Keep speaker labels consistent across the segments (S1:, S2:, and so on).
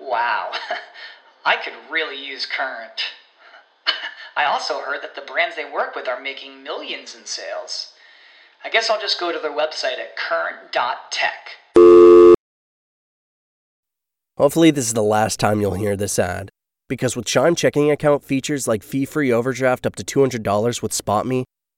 S1: Wow, I could really use Current. I also heard that the brands they work with are making millions in sales. I guess I'll just go to their website at current.tech.
S2: Hopefully, this is the last time you'll hear this ad. Because with Chime checking account features like fee free overdraft up to $200 with SpotMe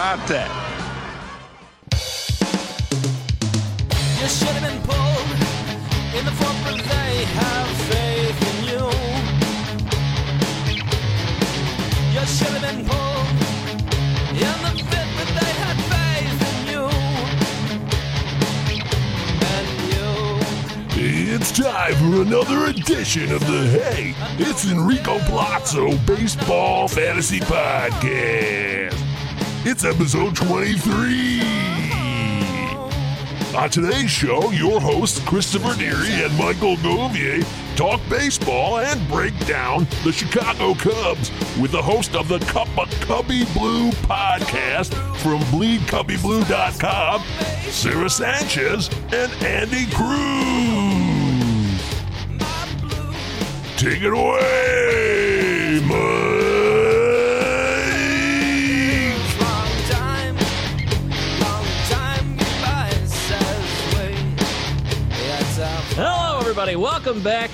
S3: about that?
S4: You should have been pulled in the front, but they have faith in you. You should have been pulled in the fit, but they had faith in you. And you.
S5: It's time for another edition of the Hey, it's Enrico Palazzo Baseball Fantasy Podcast. It's episode 23. On today's show, your hosts Christopher Deary and Michael Govier talk baseball and break down the Chicago Cubs with the host of the Cup of Cubbie Blue podcast from bleedcubbieblue.com, Sarah Sanchez and Andy Cruz. Take it away, Mike.
S6: Everybody. Welcome back.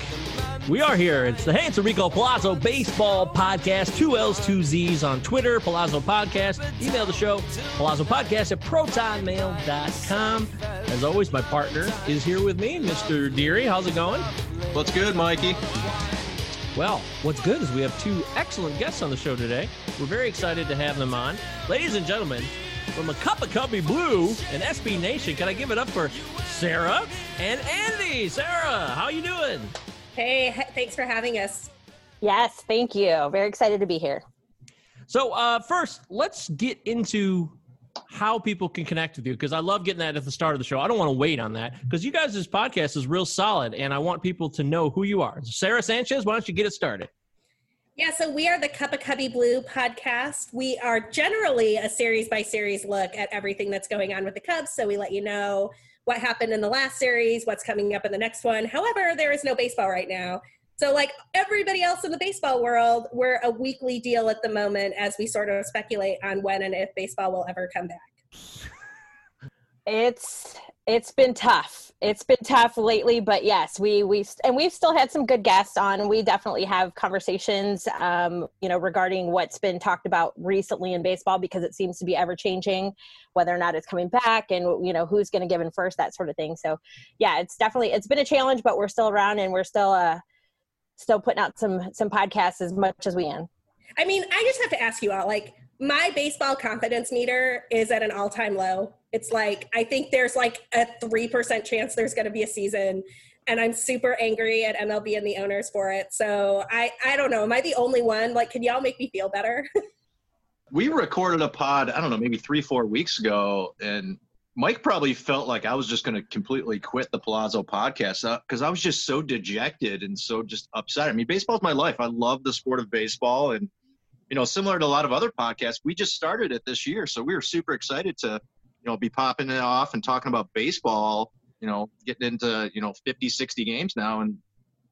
S6: We are here. It's the Hey, it's Enrico Palazzo Baseball Podcast. Two L's, two Z's on Twitter, Palazzo Podcast. Email the show, Palazzo Podcast at protonmail.com. As always, my partner is here with me, Mr. Deary. How's it going?
S3: What's good, Mikey?
S6: Well, what's good is we have two excellent guests on the show today. We're very excited to have them on. Ladies and gentlemen, from a Cup of Cubbie Blue and SB Nation, can I give it up for Sarah and Andy? Sarah, how you doing?
S7: Hey, thanks for having us.
S8: Yes, thank you. Very excited to be here.
S6: So, uh, first, let's get into how people can connect with you because I love getting that at the start of the show. I don't want to wait on that because you guys' podcast is real solid and I want people to know who you are. Sarah Sanchez, why don't you get it started?
S7: Yeah, so we are the Cup of Cubbie Blue podcast. We are generally a series by series look at everything that's going on with the Cubs. So we let you know what happened in the last series, what's coming up in the next one. However, there is no baseball right now. So, like everybody else in the baseball world, we're a weekly deal at the moment as we sort of speculate on when and if baseball will ever come back.
S8: It's it's been tough. It's been tough lately, but yes, we we and we've still had some good guests on. We definitely have conversations, um, you know, regarding what's been talked about recently in baseball because it seems to be ever changing, whether or not it's coming back, and you know who's going to give in first, that sort of thing. So, yeah, it's definitely it's been a challenge, but we're still around and we're still uh still putting out some some podcasts as much as we can.
S7: I mean, I just have to ask you all like, my baseball confidence meter is at an all time low. It's like, I think there's like a 3% chance there's going to be a season. And I'm super angry at MLB and the owners for it. So I, I don't know. Am I the only one? Like, can y'all make me feel better?
S3: We recorded a pod, I don't know, maybe three, four weeks ago, and Mike probably felt like I was just going to completely quit the Palazzo podcast uh, because I was just so dejected and so just upset. I mean, baseball's my life. I love the sport of baseball, and you know, similar to a lot of other podcasts, we just started it this year, so we were super excited to, you know, be popping it off and talking about baseball. You know, getting into you know 50, 60 games now, and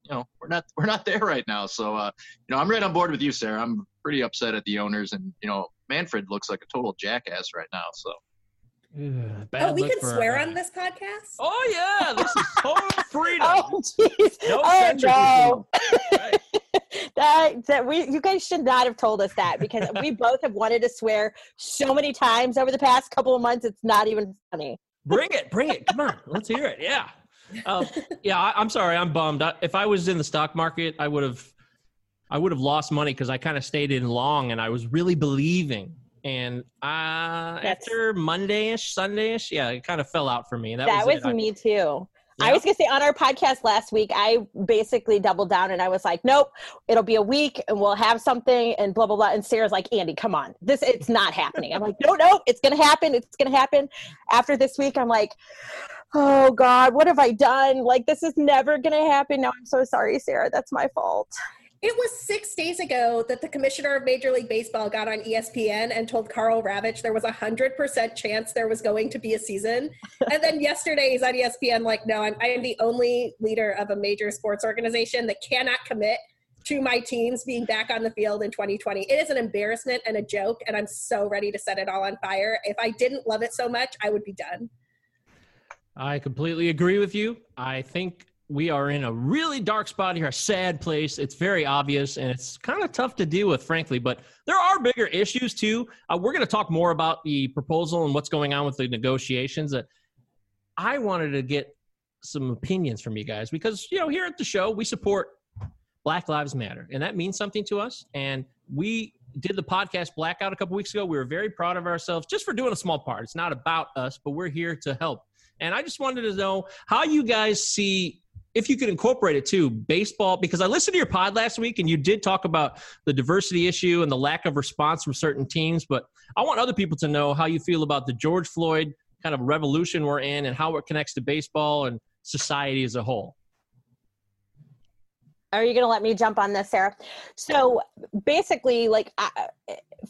S3: you know, we're not we're not there right now. So, uh, you know, I'm right on board with you, Sarah. I'm pretty upset at the owners, and you know, Manfred looks like a total jackass right now. So.
S6: Ugh,
S7: Oh, we can swear on this podcast.
S6: Oh yeah, this is total freedom.
S8: Oh jeez.
S6: No
S8: oh
S6: censorship.
S8: no. That that we you guys should not have told us that because we both have wanted to swear so many times over the past couple of months. It's not even funny.
S6: Bring it, bring it. Come on, let's hear it. Yeah, um, yeah. I, I'm sorry, I'm bummed. I, if I was in the stock market, I would have, I would have lost money because I kind of stayed in long and I was really believing. And uh, after Monday-ish, Sunday-ish, yeah, it kind of fell out for me. That,
S8: That,
S6: was,
S8: was, me too. I was gonna say on our podcast last week, I basically doubled down and I was like, "Nope, it'll be a week and we'll have something." And blah blah blah. And Sarah's like, "Andy, come on, this it's not happening." I'm like, "No, no, it's gonna happen. It's gonna happen." After this week, I'm like, "Oh God, what have I done? Like this is never gonna happen." Now I'm so sorry, Sarah. That's my fault.
S7: It was six days ago that the commissioner of Major League Baseball got on ESPN and told Karl Ravech there was a hundred percent chance there was going to be a season. And then yesterday he's on ESPN like, no, I'm, I am the only leader of a major sports organization that cannot commit to my teams being back on the field in 2020. It is an embarrassment and a joke, and I'm so ready to set it all on fire. If I didn't love it so much, I would be done.
S6: I completely agree with you. I think we are in a really dark spot here, a sad place. It's very obvious and it's kind of tough to deal with, frankly, but there are bigger issues too. Uh, we're going to talk more about the proposal and what's going on with the negotiations. Uh, I wanted to get some opinions from you guys because, you know, here at the show, we support Black Lives Matter, and that means something to us. And we did the podcast Blackout a couple weeks ago. We were very proud of ourselves just for doing a small part. It's not about us, but we're here to help. And I just wanted to know how you guys see if you could incorporate it too, baseball, because I listened to your pod last week and you did talk about the diversity issue and the lack of response from certain teams. But I want other people to know how you feel about the George Floyd kind of revolution we're in and how it connects to baseball and society as a whole.
S8: Are you going to let me jump on this, Sarah? So basically, like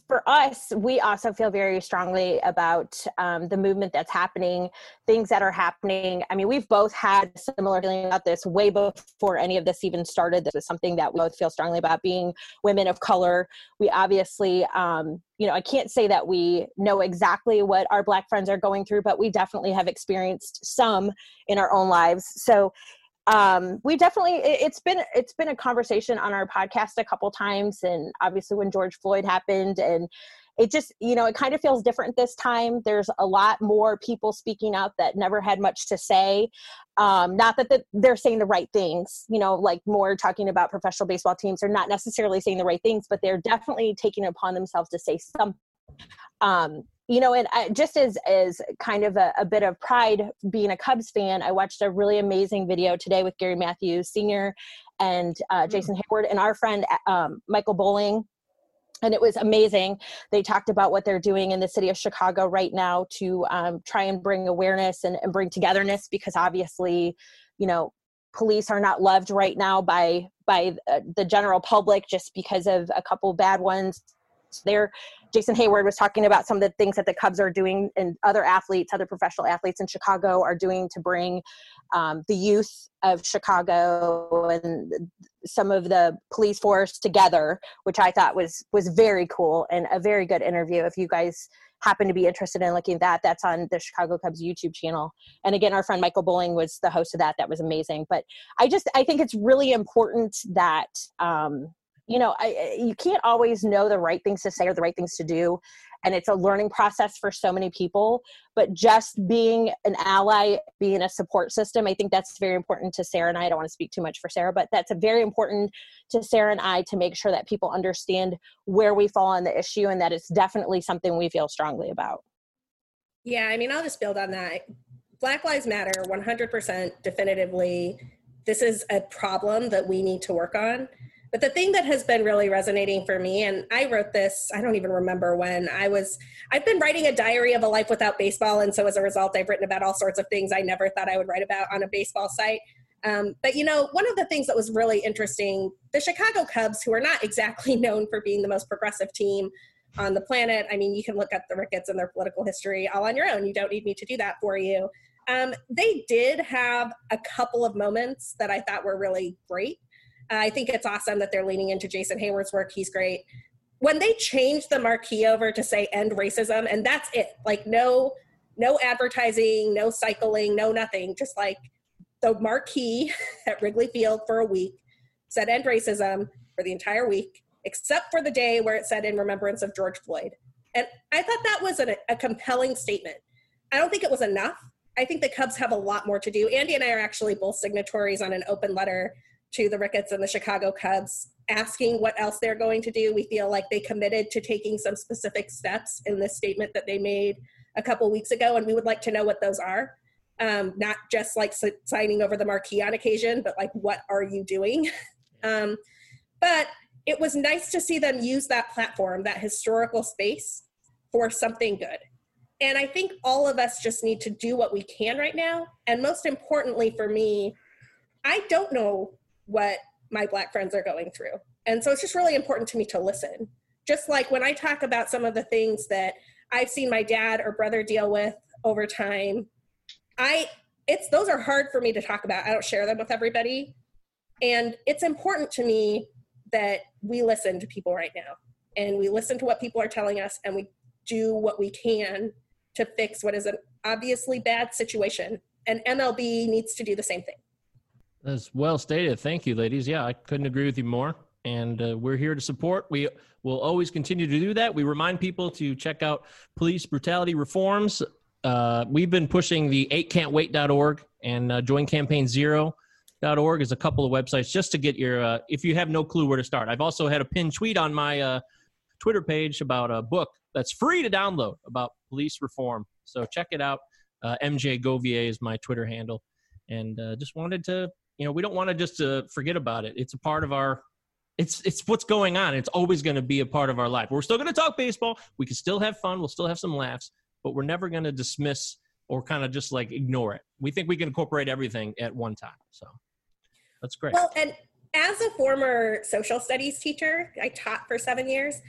S8: for us, we also feel very strongly about um, the movement that's happening, things that are happening. I mean, we've both had similar feeling about this way before any of this even started. This was something that we both feel strongly about being women of color. We obviously, um, you know, I can't say that we know exactly what our Black friends are going through, but we definitely have experienced some in our own lives. So um we definitely it, it's been it's been a conversation on our podcast a couple times and obviously when george floyd happened and it just you know it kind of feels different this time. There's a lot more people speaking out that never had much to say. Um not that the, they're saying the right things you know like more talking about professional baseball teams are not necessarily saying the right things but they're definitely taking upon themselves to say something um you know and I, just as as kind of a, a bit of pride being a cubs fan i watched a really amazing video today with gary matthews senior and uh, jason heyward and our friend um, michael bowling. And it was amazing. They talked about what they're doing in the city of chicago right now to um, try and bring awareness and, and bring togetherness because obviously you know police are not loved right now by by uh, the general public just because of a couple bad ones there jason heyward was talking about some of the things that the cubs are doing and other athletes other professional athletes in chicago are doing to bring um, the youth of chicago and some of the police force together which i thought was was very cool and a very good interview. If you guys happen to be interested in looking at that that's on the chicago cubs youtube channel. And again our friend michael bowling was the host of that. That was amazing. But i just i think it's really important that um, you know I, you can't always know the right things to say or the right things to do and it's a learning process for so many people but just being an ally being a support system i think that's very important to sarah and i i don't want to speak too much for sarah but that's a very important to sarah and i to make sure that people understand where we fall on the issue and that it's definitely something we feel strongly about
S7: Yeah, I mean, I'll just build on that. Black Lives Matter, 100% definitively. This is a problem that we need to work on. But the thing that has been really resonating for me, and I wrote this, I don't even remember when I was, I've been writing a diary of a life without baseball. And so as a result, I've written about all sorts of things I never thought I would write about on a baseball site. Um, but you know, one of the things that was really interesting, the Chicago Cubs, who are not exactly known for being the most progressive team on the planet. I mean, you can look up the Ricketts and their political history all on your own. You don't need me to do that for you. Um, they did have a couple of moments that I thought were really great. I think it's awesome that they're leaning into Jason Heyward's work. He's great. When they changed the marquee over to say end racism, and that's it, like no, no advertising, no cycling, no nothing, just like the marquee at Wrigley Field for a week said end racism for the entire week, except for the day where it said in remembrance of George Floyd. And I thought that was a, a compelling statement. I don't think it was enough. I think the Cubs have a lot more to do. Andy and I are actually both signatories on an open letter to the Ricketts and the Chicago Cubs asking what else they're going to do. We feel like they committed to taking some specific steps in this statement that they made a couple weeks ago, and we would like to know what those are. Um, not just like signing over the marquee on occasion, but like what are you doing? um, but it was nice to see them use that platform, that historical space, for something good. And I think all of us just need to do what we can right now. And most importantly for me, I don't know what my black friends are going through. And so it's just really important to me to listen. Just like when I talk about some of the things that I've seen my dad or brother deal with over time, I it's those are hard for me to talk about. I don't share them with everybody. And it's important to me that we listen to people right now and we listen to what people are telling us and we do what we can to fix what is an obviously bad situation. And MLB needs to do the same thing.
S6: That's well stated. Thank you, ladies. Yeah, I couldn't agree with you more. And uh, we're here to support. We will always continue to do that. We remind people to check out police brutality reforms. Uh, we've been pushing the 8can'twait.org and uh, join campaign zero.org is a couple of websites just to get your, uh, if you have no clue where to start. I've also had a pinned tweet on my uh, Twitter page about a book that's free to download about police reform. So check it out. Uh, MJ Govier is my Twitter handle. And uh, just wanted to you know we don't want to just uh, forget about it. It's a part of our it's it's what's going on. It's always going to be a part of our life. We're still going to talk baseball. We can still have fun. We'll still have some laughs but we're never going to dismiss or kind of just like ignore it. We think we can incorporate everything at one time so that's great.
S7: Well and as a former social studies teacher i taught for seven years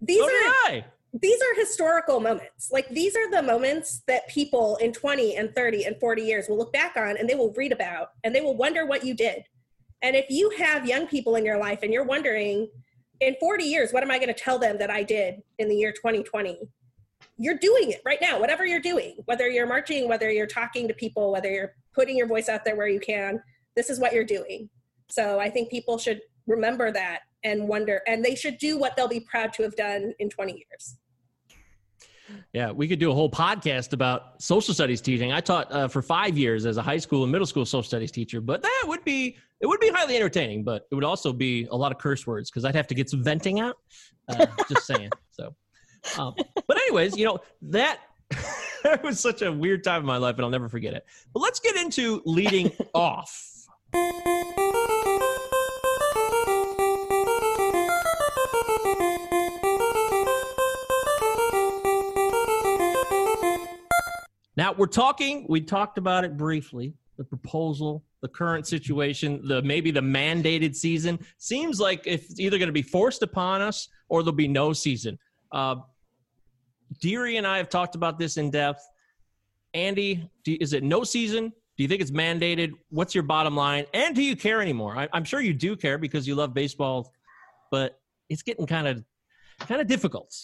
S7: these
S6: so
S7: are these are historical moments. Like these are the moments that people in 20 and 30 and 40 years will look back on and they will read about and they will wonder what you did. And if you have young people in your life and you're wondering, in 40 years, what am I going to tell them that I did in the year 2020? You're doing it right now, whatever you're doing, whether you're marching, whether you're talking to people, whether you're putting your voice out there where you can, this is what you're doing. So I think people should remember that and wonder, and they should do what they'll be proud to have done in 20 years.
S6: Yeah, we could do a whole podcast about social studies teaching. I taught uh, for five years as a high school and middle school social studies teacher, but that would be it would be highly entertaining, but it would also be a lot of curse words because I'd have to get some venting out. Uh, just saying. So, um, but anyways, you know that that was such a weird time in my life, and I'll never forget it. But let's get into leading off. Now we're talking. We talked about it briefly. The proposal, the current situation, the maybe the mandated season seems like it's either going to be forced upon us or there'll be no season. Uh, Deary and I have talked about this in depth. Andy, do, is it no season? Do you think it's mandated? What's your bottom line? And do you care anymore? I, I'm sure you do care because you love baseball, but it's getting kind of kind of difficult.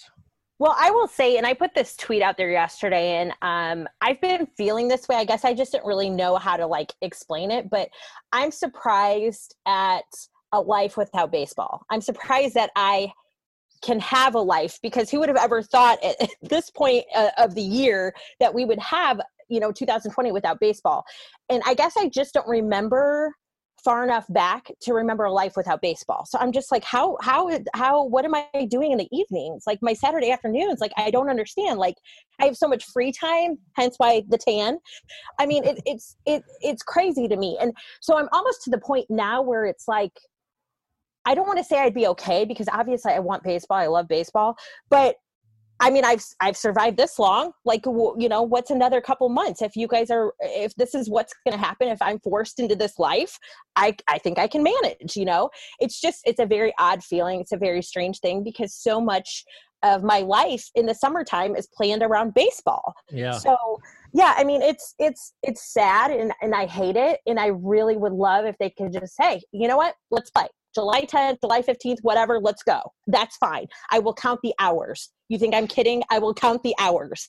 S8: Well, I will say, and I put this tweet out there yesterday, and um, I've been feeling this way. I guess I just didn't really know how to like explain it, but I'm surprised at a life without baseball. I'm surprised that I can have a life because who would have ever thought at, this point uh, of the year that we would have, you know, 2020 without baseball? And I guess I just don't remember far enough back to remember a life without baseball. So I'm just like, how, how, how, what am I doing in the evenings? Like my Saturday afternoons, like I don't understand. Like I have so much free time, hence why the tan. I mean, it, it's, it, it's crazy to me. And so I'm almost to the point now where it's like, I don't want to say I'd be okay because obviously I want baseball. I love baseball, but I mean, I've I've survived this long. Like, you know, what's another couple months? If you guys are, if this is what's going to happen, if I'm forced into this life, I I think I can manage. You know, it's just it's a very odd feeling. It's a very strange thing because so much of my life in the summertime is planned around baseball.
S6: Yeah.
S8: So yeah, I mean, it's it's it's sad and and I hate it, and I really would love if they could just say, you know what, let's play. July 10th, July 15th, whatever, let's go. That's fine. I will count the hours. You think I'm kidding? I will count the hours.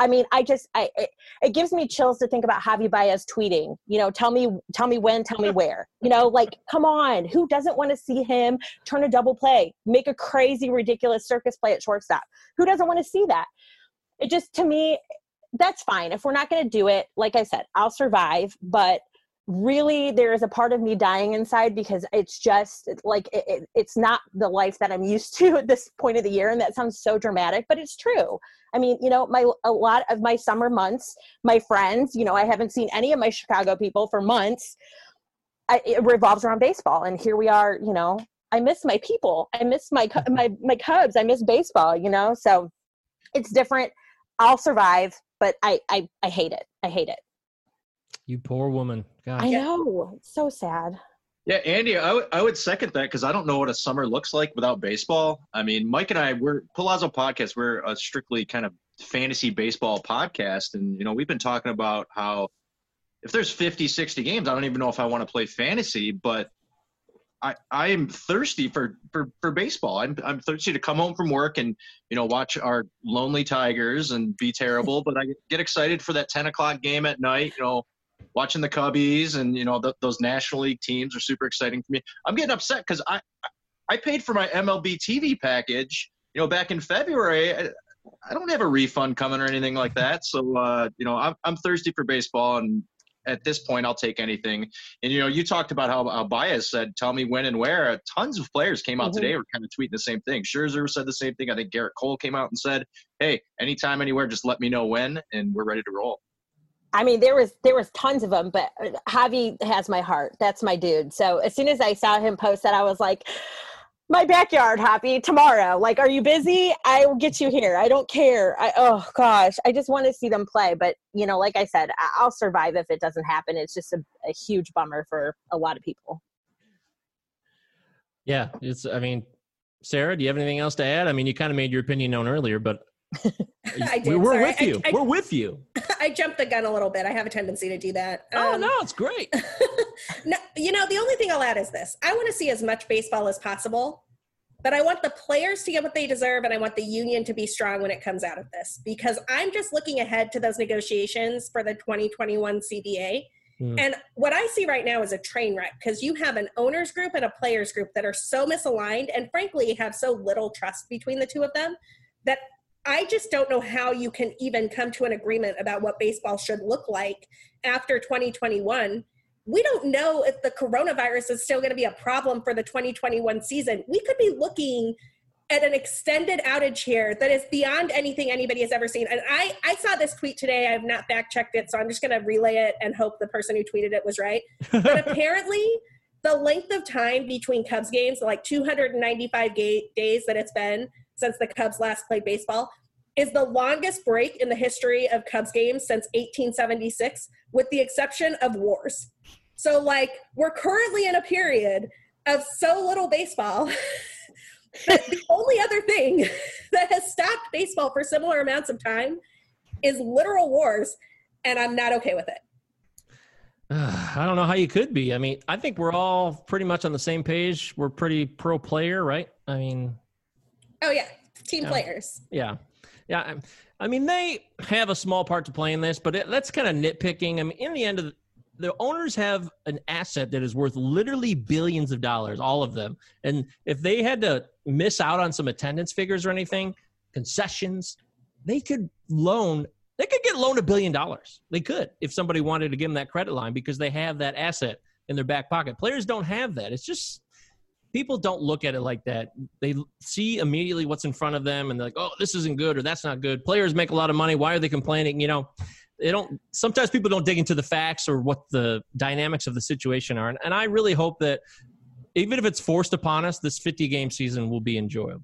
S8: I mean, I just, I, it, it gives me chills to think about Javy Baez tweeting, you know, tell me, tell me when, tell me where, you know, like, come on, who doesn't want to see him turn a double play, make a crazy, ridiculous circus play at shortstop? Who doesn't want to see that? It just, to me, that's fine. If we're not going to do it, like I said, I'll survive, but really there is a part of me dying inside because it's just like it, it, it's not the life that i'm used to at this point of the year and that sounds so dramatic but it's true. I mean you know my a lot of my summer months my friends you know i haven't seen any of my chicago people for months. I, it revolves around baseball and here we are you know i miss my people. I miss my mm-hmm. my my cubs. I miss baseball you know? So it's different. I'll survive but i i, I hate it. I hate it
S6: You poor woman. God.
S8: I know. It's so sad.
S3: Yeah, Andy, I would- I would second that because I don't know what a summer looks like without baseball. I mean, Mike and I, we're Palazzo Podcast. We're a strictly kind of fantasy baseball podcast. And, you know, we've been talking about how if there's 50, 60 games, I don't even know if I want to play fantasy, but I, I am thirsty for, for, for baseball. I'm, I'm thirsty to come home from work and, you know, watch our lonely Tigers and be terrible, but I get excited for that 10 o'clock game at night, you know, watching the Cubbies and you know th- those National League teams are super exciting for me. I'm getting upset because I I paid for my MLB TV package, you know, back in February. I, I don't have a refund coming or anything like that. So uh, you know, I'm I'm thirsty for baseball, and at this point, I'll take anything. And you know, you talked about how, how Baez said, "Tell me when and where." Tons of players came out
S8: Mhm.
S3: today were kind of tweeting the same thing. Scherzer said the same thing. I think Gerrit Cole came out and said, "Hey, anytime, anywhere, just let me know when, and we're ready to roll."
S8: I mean, there was there was tons of them, but uh, Javy has my heart. That's my dude. So as soon as I saw him post that, I was like, "My backyard, Javy, tomorrow. Like, are you busy? I will get you here. I don't care. I oh gosh, I just want to see them play. But you know, like I said, I'll survive if it doesn't happen. It's just a, a huge bummer for a lot of people.
S6: Yeah, it's. I mean, Sarah, do you have anything else to add? I mean, you kind of made your opinion known earlier, but
S7: I did.
S6: we're
S7: Sorry.
S6: with you.
S7: I-
S6: we're with you.
S7: I jumped the gun a little bit. I have a tendency to do that.
S6: oh
S7: Um,
S6: no, it's great.
S7: no, you know, the only thing I'll add is this: I want to see as much baseball as possible, but I want the players to get what they deserve, and I want the union to be strong when it comes out of this. Because I'm just looking ahead to those negotiations for the 2021 CBA,
S6: Hmm.
S7: and what I see right now is a train wreck because you have an owners group and a players group that are so misaligned, and frankly, have so little trust between the two of them that I just don't know how you can even come to an agreement about what baseball should look like after 2021. We don't know if the coronavirus is still going to be a problem for the 2021 season. We could be looking at an extended outage here that is beyond anything anybody has ever seen. And I, I saw this tweet today. I have not fact checked it, so I'm just going to relay it and hope the person who tweeted it was right. But apparently, the length of time between Cubs games, like 295 ga- days that it's been since the Cubs last played baseball, is the longest break in the history of Cubs games since 1876, with the exception of wars. So, like, we're currently in a period of so little baseball. the only other thing that has stopped baseball for similar amounts of time is literal wars, and I'm not okay with it.
S6: I don't know how you could be. I mean, I think we're all pretty much on the same page. We're pretty pro player, right? I mean,
S7: Oh, yeah, team
S6: Yeah.
S7: players.
S6: yeah, yeah. I mean, they have a small part to play in this, but it, that's kind of nitpicking. I mean, in the end of the, the owners have an asset that is worth literally billions of dollars, all of them. And if they had to miss out on some attendance figures or anything, concessions, they could loan. They could get loaned a billion dollars. They could if somebody wanted to give them that credit line because they have that asset in their back pocket. Players don't have that. It's just people don't look at it like that. They see immediately what's in front of them and they're like, oh, this isn't good or that's not good. Players make a lot of money. Why are they complaining? You know, they don't, sometimes people don't dig into the facts or what the dynamics of the situation are. And, and I really hope that even if it's forced upon us, this 50 game season will be enjoyable.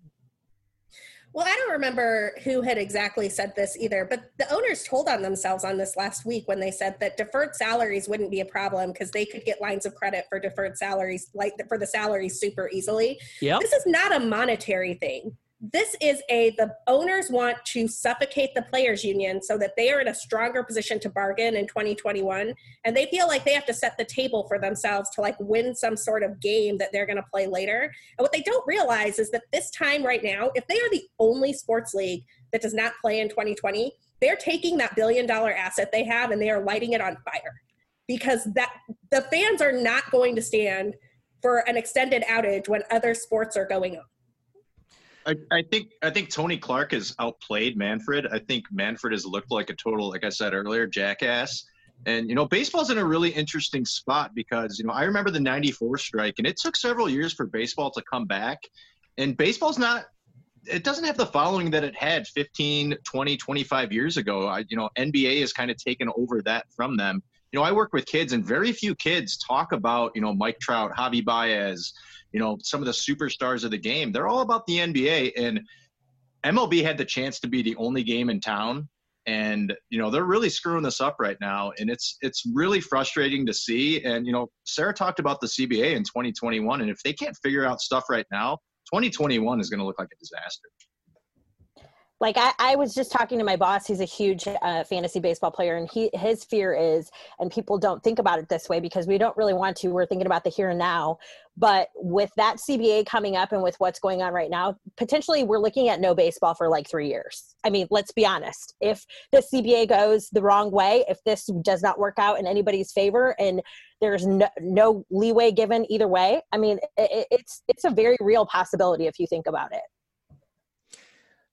S7: Well, I don't remember who had exactly said this either, but the owners told on themselves on this last week when they said that deferred salaries wouldn't be a problem because they could get lines of credit for deferred salaries, like for the salaries, super easily.
S6: Yep.
S7: This is not a monetary thing. This is a the owners want to suffocate the players union so that they are in a stronger position to bargain in 2021 and they feel like they have to set the table for themselves to like win some sort of game that they're going to play later. And what they don't realize is that this time right now, if they are the only sports league that does not play in 2020, they're taking that billion dollar asset they have and they are lighting it on fire because that the fans are not going to stand for an extended outage when other sports are going on.
S3: I, I think I think Tony Clark has outplayed Manfred. I think Manfred has looked like a total, like I said earlier, jackass. And you know, baseball's in a really interesting spot because you know I remember the '94 strike, and it took several years for baseball to come back. And baseball's not it doesn't have the following that it had 15 20 25 years ago I, you know nba has kind of taken over that from them you know i work with kids and very few kids talk about you know mike trout javy baez you know some of the superstars of the game. They're all about the nba and mlb had the chance to be the only game in town. And you know they're really screwing this up right now and it's it's really frustrating to see. And you know sarah talked about the cba in 2021 and if they can't figure out stuff right now 2021 is going to look like a disaster
S8: like I, I was just talking to my boss he's a huge uh, fantasy baseball player and he his fear is and people don't think about it this way because we don't really want to we're thinking about the here and now but with that cba coming up and with what's going on right now potentially we're looking at no baseball for like three years. I mean let's be honest if the cba goes the wrong way if this does not work out in anybody's favor and there's no, no leeway given either way i mean it, it's it's a very real possibility if you think about it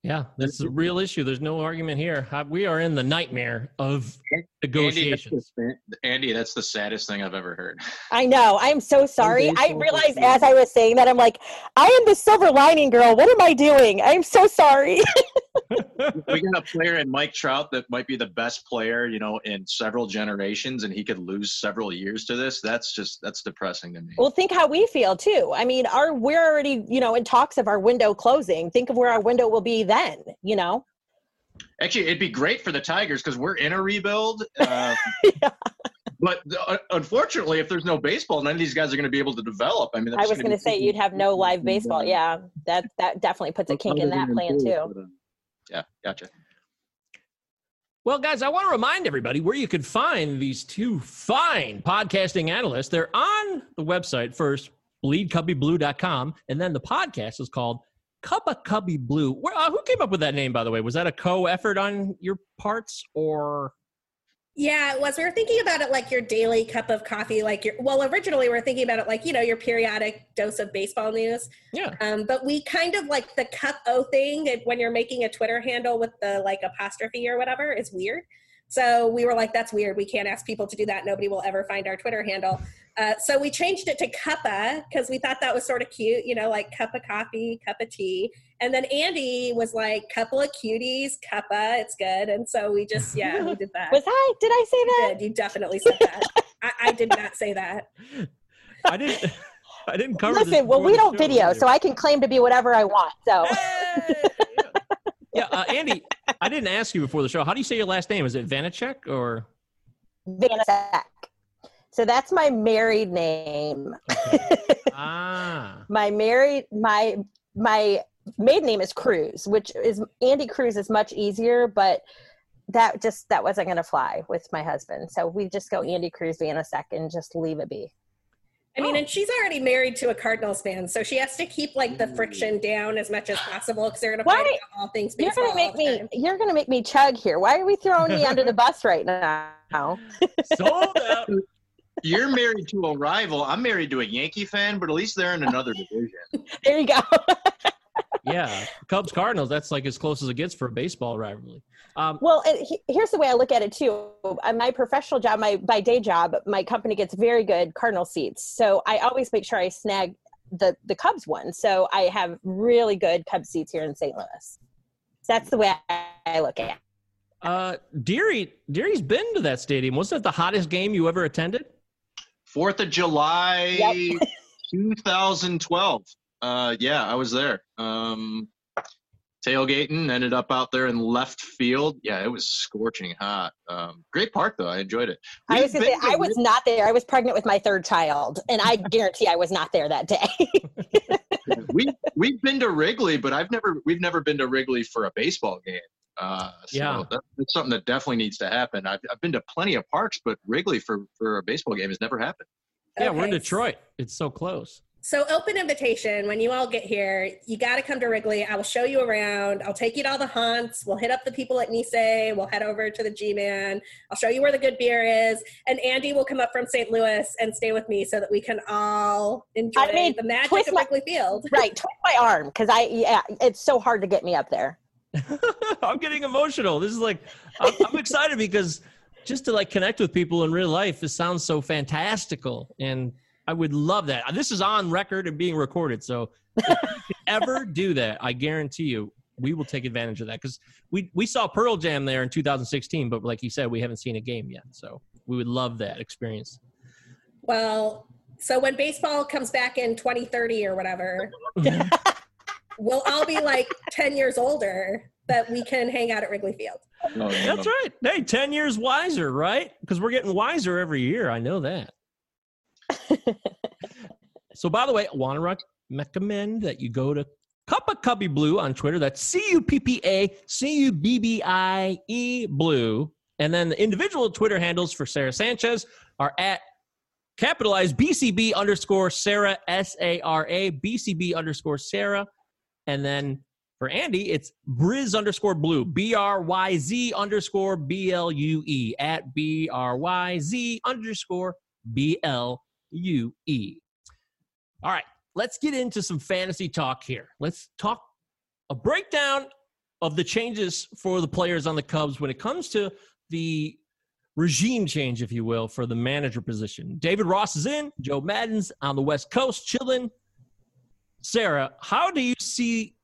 S6: Yeah, that's a real issue. There's no argument here. We are in the nightmare of negotiations.
S3: Andy that's, the, Andy, that's the saddest thing I've ever heard.
S8: I know. I'm so sorry. I realized as I was saying that, I'm like, I am the silver lining girl. What am I doing? I'm so sorry.
S3: we got a player in Mike Trout that might be the best player, you know, in several generations, and he could lose several years to this. That's just that's depressing to me.
S8: well, think how we feel too. I mean, our we're already, you know, in talks of our window closing. Think of where our window will be then. You know.
S3: Actually, it'd be great for the Tigers because we're in a rebuild. Uh, But uh, unfortunately, if there's no baseball, none of these guys are going to be able to develop. I mean,
S8: I was going to say you'd have no live baseball. Yeah, that that definitely puts a kink in that plan too.
S3: Yeah, gotcha.
S6: Well, guys, I want to remind everybody where you could find these two fine podcasting analysts. They're on the website first, bleedcubbieblue.com, and then the podcast is called Cup of Cup of cubbie Blue. Where, uh, who came up with that name, by the way? Was that a co effort on your parts or?
S7: Yeah, it was. We were thinking about it like your daily cup of coffee, like your, well, originally we were thinking about it like, you know, your periodic dose of baseball news.
S6: Yeah.
S7: Um, but we kind of like the cup O thing when you're making a Twitter handle with the like apostrophe or whatever is weird. So we were like, that's weird. We can't ask people to do that. Nobody will ever find our Twitter handle. Uh, so we changed it to Cuppa because we thought that was sort of cute, you know, like cup of coffee, cup of tea. And then Andy was like, couple of cuties, Cuppa, it's good. And so we just, yeah, we did that.
S8: Was I? Did I say
S7: You
S8: that?
S7: did. You definitely said that. I, I did not say that.
S6: I didn't. I didn't cover this
S8: Listen, well, we don't video, so I can claim to be whatever I want. So
S6: Yeah, uh, Andy, I didn't ask you before the show. How do you say your last name? Is it Vanacek or?
S8: Vanacek? So that's my married name.
S6: Ah,
S8: my married my my maiden name is Cruz, which is Andy Cruz is much easier, but that just that wasn't going to fly with my husband. So we just go Andy Cruz Vanasek and just leave it be.
S7: I mean, and oh. she's already married to a Cardinals fan, so she has to keep like the friction mm. down as much as possible because they're going to
S8: Why-
S7: fight about all things
S8: You're gonna make me.
S7: time.
S8: You're gonna make me chug here. Why are we throwing me under the bus right now?
S6: sold out.
S3: You're married to a rival. I'm married to a Yankee fan, but at least they're in another division.
S8: There you go.
S6: Yeah, Cubs Cardinals. That's like as close as it gets for a baseball rivalry. Um,
S8: Well, and he, here's the way I look at it too. Uh, My professional job, my by day job, my company gets very good Cardinal seats, so I always make sure I snag the the Cubs one. So I have really good Cubs seats here in St. Louis. That's the way I, I look at. it.
S6: uh, Deary, Deary's been to that stadium. Wasn't it the hottest game you ever attended?
S3: Fourth of July 2012. Uh, yeah, I was there. Um, tailgating, ended up out there in left field. Yeah, it was scorching hot. Um, great park though. I enjoyed it.
S8: I was gonna say
S3: to
S8: I was not there. I was pregnant with my third child, and I guarantee I was not there that day.
S3: we we've been to Wrigley, but I've never we've never been to Wrigley for a baseball game. Uh, so
S6: Yeah.
S3: that, that's something that definitely needs to happen. I've, I've been to plenty of parks, but Wrigley for for a baseball game has never happened.
S6: Yeah, we're in Detroit. It's so close.
S7: So open invitation. When you all get here, you got to come to Wrigley. I will show you around. I'll take you to all the haunts. We'll hit up the people at Nisei. We'll head over to the G-Man. I'll show you where the good beer is. And Andy will come up from St. Louis and stay with me so that we can all enjoy
S8: I mean,
S7: the magic
S8: twist
S7: of
S8: my-
S7: Wrigley Field.
S8: right, twist my arm because I yeah, it's so hard to get me up there.
S6: I'm getting emotional. This is like, I'm, I'm excited because just to like connect with people in real life, this sounds so fantastical, and I would love that. This is on record and being recorded, so if you ever do that, I guarantee you, we will take advantage of that because we we saw Pearl Jam there in 2016, but like you said, we haven't seen a game yet, so we would love that experience.
S7: Well, so when baseball comes back in 2030 or whatever, mm-hmm. we'll all be like 10 years older that we can hang out at Wrigley Field.
S3: Oh,
S6: That's right. Hey, 10 years wiser, right? Because we're getting wiser every year. I know that. so, by the way, I want to recommend that you go to Cup of Cubbie Blue on Twitter. That's C U P P A C U B B I E Blue. And then the individual Twitter handles for Sarah Sanchez are at capitalized BCB underscore Sarah, S A R A, BCB underscore Sarah. And then for Andy, it's Bryz underscore blue, B R Y Z underscore B L U E, at B R Y Z underscore B L U E. All right, let's get into some fantasy talk here. Let's talk a breakdown of the changes for the players on the Cubs when it comes to the regime change, if you will, for the manager position. David Ross is in, Joe Maddon's on the West Coast chilling. Sarah, how do you see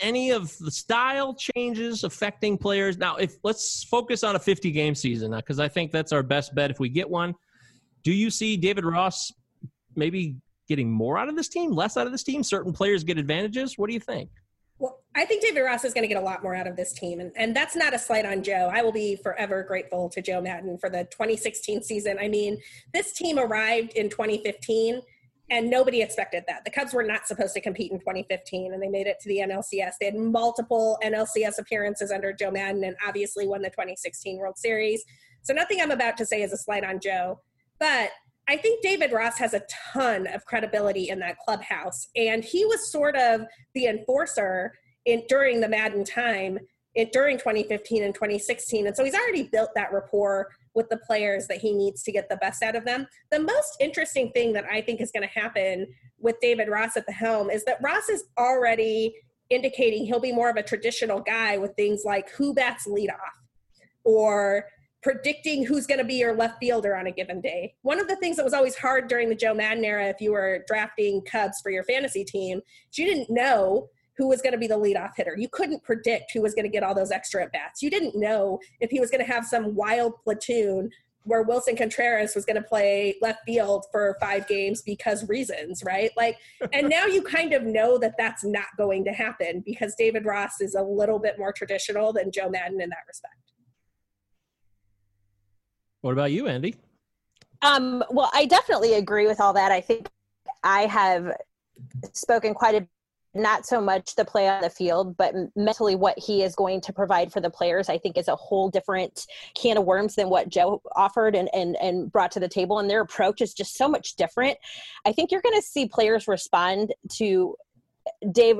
S6: any of the style changes affecting players? Now, if let's focus on a 50 game season uh, because I think that's our best bet if we get one. Do you see David Ross maybe getting more out of this team, less out of this team? Certain players get advantages. What do you think?
S7: Well, I think David Ross is going to get a lot more out of this team. And, and that's not a slight on Joe. I will be forever grateful to Joe Maddon for the 2016 season. I mean, this team arrived in 2015 and nobody expected that. The Cubs were not supposed to compete in 2015 and they made it to the NLCS. They had multiple NLCS appearances under Joe Maddon and obviously won the 2016 World Series. So nothing I'm about to say is a slight on Joe. But I think David Ross has a ton of credibility in that clubhouse, and he was sort of the enforcer in during the Maddon time, it during 2015 and 2016, and so he's already built that rapport with the players that he needs to get the best out of them. The most interesting thing that I think is going to happen with David Ross at the helm is that Ross is already indicating he'll be more of a traditional guy with things like who bats leadoff or predicting who's going to be your left fielder on a given day. One of the things that was always hard during the Joe Maddon era, if you were drafting Cubs for your fantasy team, you didn't know who was going to be the leadoff hitter. You couldn't predict who was going to get all those extra at bats. You didn't know if he was going to have some wild platoon where Willson Contreras was going to play left field for five games because reasons, right? Like, and now you kind of know that that's not going to happen because David Ross is a little bit more traditional than Joe Maddon in that respect.
S6: What about you, Andy?
S8: Um, well, I definitely agree with all that. I think I have spoken quite a not so much the play on the field, but mentally what he is going to provide for the players, I think is a whole different can of worms than what Joe offered and, and, and brought to the table. And their approach is just so much different. I think you're going to see players respond to Dave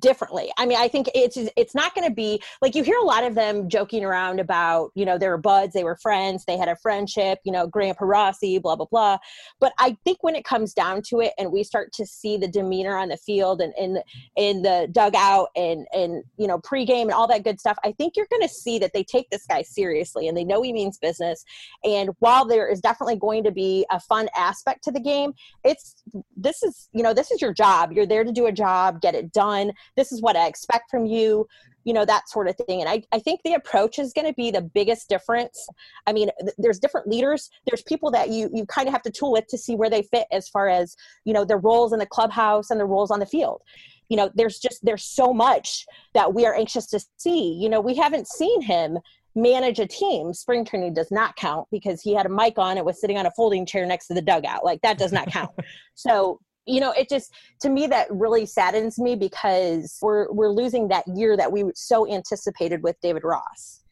S8: differently. I mean, I think it's it's not going to be like you hear a lot of them joking around about, you know, they were buds, they were friends, they had a friendship, you know, Grandpa Rossi, blah blah blah. But I think when it comes down to it, and we start to see the demeanor on the field and in in the dugout and and you know pregame and all that good stuff, I think you're going to see that they take this guy seriously and they know he means business. And while there is definitely going to be a fun aspect to the game, it's this is you know this is your job. You're there to do a job, get it done done. This is what I expect from you, you know, that sort of thing. And I, I think the approach is going to be the biggest difference. I mean, th- there's different leaders. There's people that you, you kind of have to tool with to see where they fit as far as, you know, their roles in the clubhouse and their roles on the field. You know, there's just, there's so much that we are anxious to see. You know, we haven't seen him manage a team. Spring training does not count because he had a mic on and was sitting on a folding chair next to the dugout. Like that does not count. so you know it just to me that really saddens me because we're we're losing that year that we so anticipated with david ross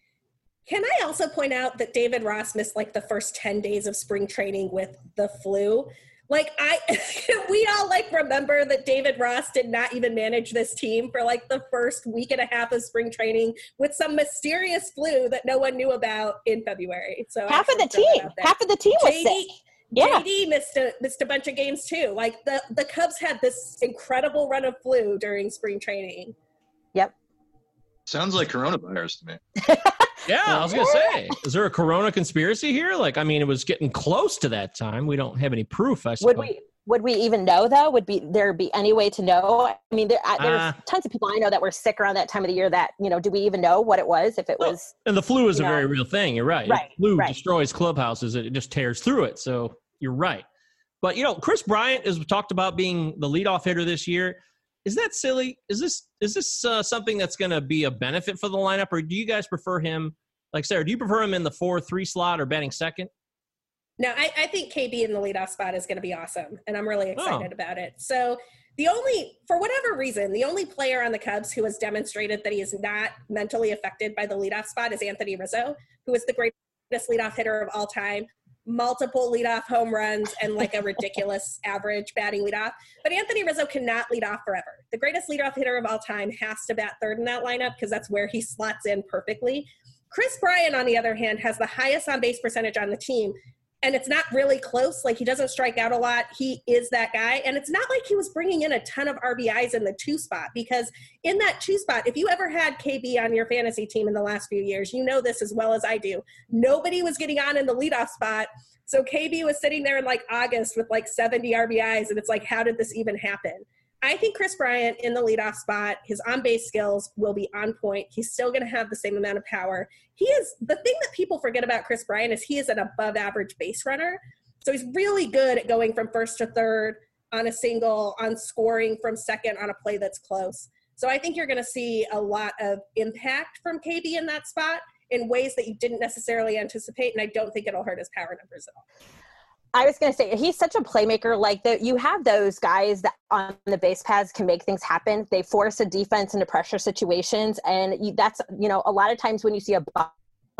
S7: Can I also point out that David Ross missed like the first 10 days of spring training with the flu? Like I we all like remember that David Ross did not even manage this team for like the first week and a half of spring training with some mysterious flu that no one knew about in February. So
S8: half of the
S7: just wanna throw that
S8: team half of the team was
S7: JD
S8: sick yeah
S7: JD missed a missed a bunch of games too. Like the the Cubs had this incredible run of flu during spring training.
S8: yep
S3: Sounds like coronavirus to me.
S6: Yeah, I was gonna say, is there a Corona conspiracy here? Like, I mean, it was getting close to that time. We don't have any proof. I suppose.
S8: would we would we even know though would be there be any way to know i mean there, I, there's
S6: Uh.
S8: tons of people i know that were sick around that time of the year that you know do we even know what it was if it
S6: Well,
S8: was
S6: And the flu is a very real thing. You're right.
S8: Right,
S6: flu
S8: right.
S6: destroys clubhouses. It just tears through it. So you're right. But you know, Kris Bryant is talked about being the leadoff hitter this year. Is that silly? Is this is this uh, something that's going to be a benefit for the lineup, or do you guys prefer him? Like Sarah, do you prefer him in the four three slot or batting second?
S7: No, I, I think KB in the leadoff spot is going to be awesome, and I'm really
S6: Oh.
S7: excited about it. So, the only, for whatever reason, the only player on the Cubs who has demonstrated that he is not mentally affected by the leadoff spot is Anthony Rizzo, who is the greatest leadoff hitter of all time, multiple leadoff home runs, and like a ridiculous average batting leadoff. But Anthony Rizzo cannot lead off forever. The greatest leadoff hitter of all time has to bat third in that lineup because that's where he slots in perfectly. Kris Bryant, on the other hand, has the highest on base percentage on the team, and it's not really close. Like he doesn't strike out a lot. He is that guy, and it's not like he was bringing in a ton of RBIs in the two spot because in that two spot, if you ever had KB on your fantasy team in the last few years, you know this as well as I do. Nobody was getting on in the leadoff spot. So KB was sitting there in like August with like 70 RBIs, and it's like, how did this even happen? I think Kris Bryant in the leadoff spot, his on base skills will be on point. He's still going to have the same amount of power. He is the thing that people forget about Kris Bryant is he is an above average base runner. So he's really good at going from first to third on a single, on scoring from second on a play that's close. So I think you're going to see a lot of impact from KB in that spot in ways that you didn't necessarily anticipate, and I don't think it'll hurt his power numbers at all.
S8: I was going to say he's such a playmaker. Like that, you have those guys that on the base paths can make things happen. They force a defense into pressure situations, and you, that's you know a lot of times when you see a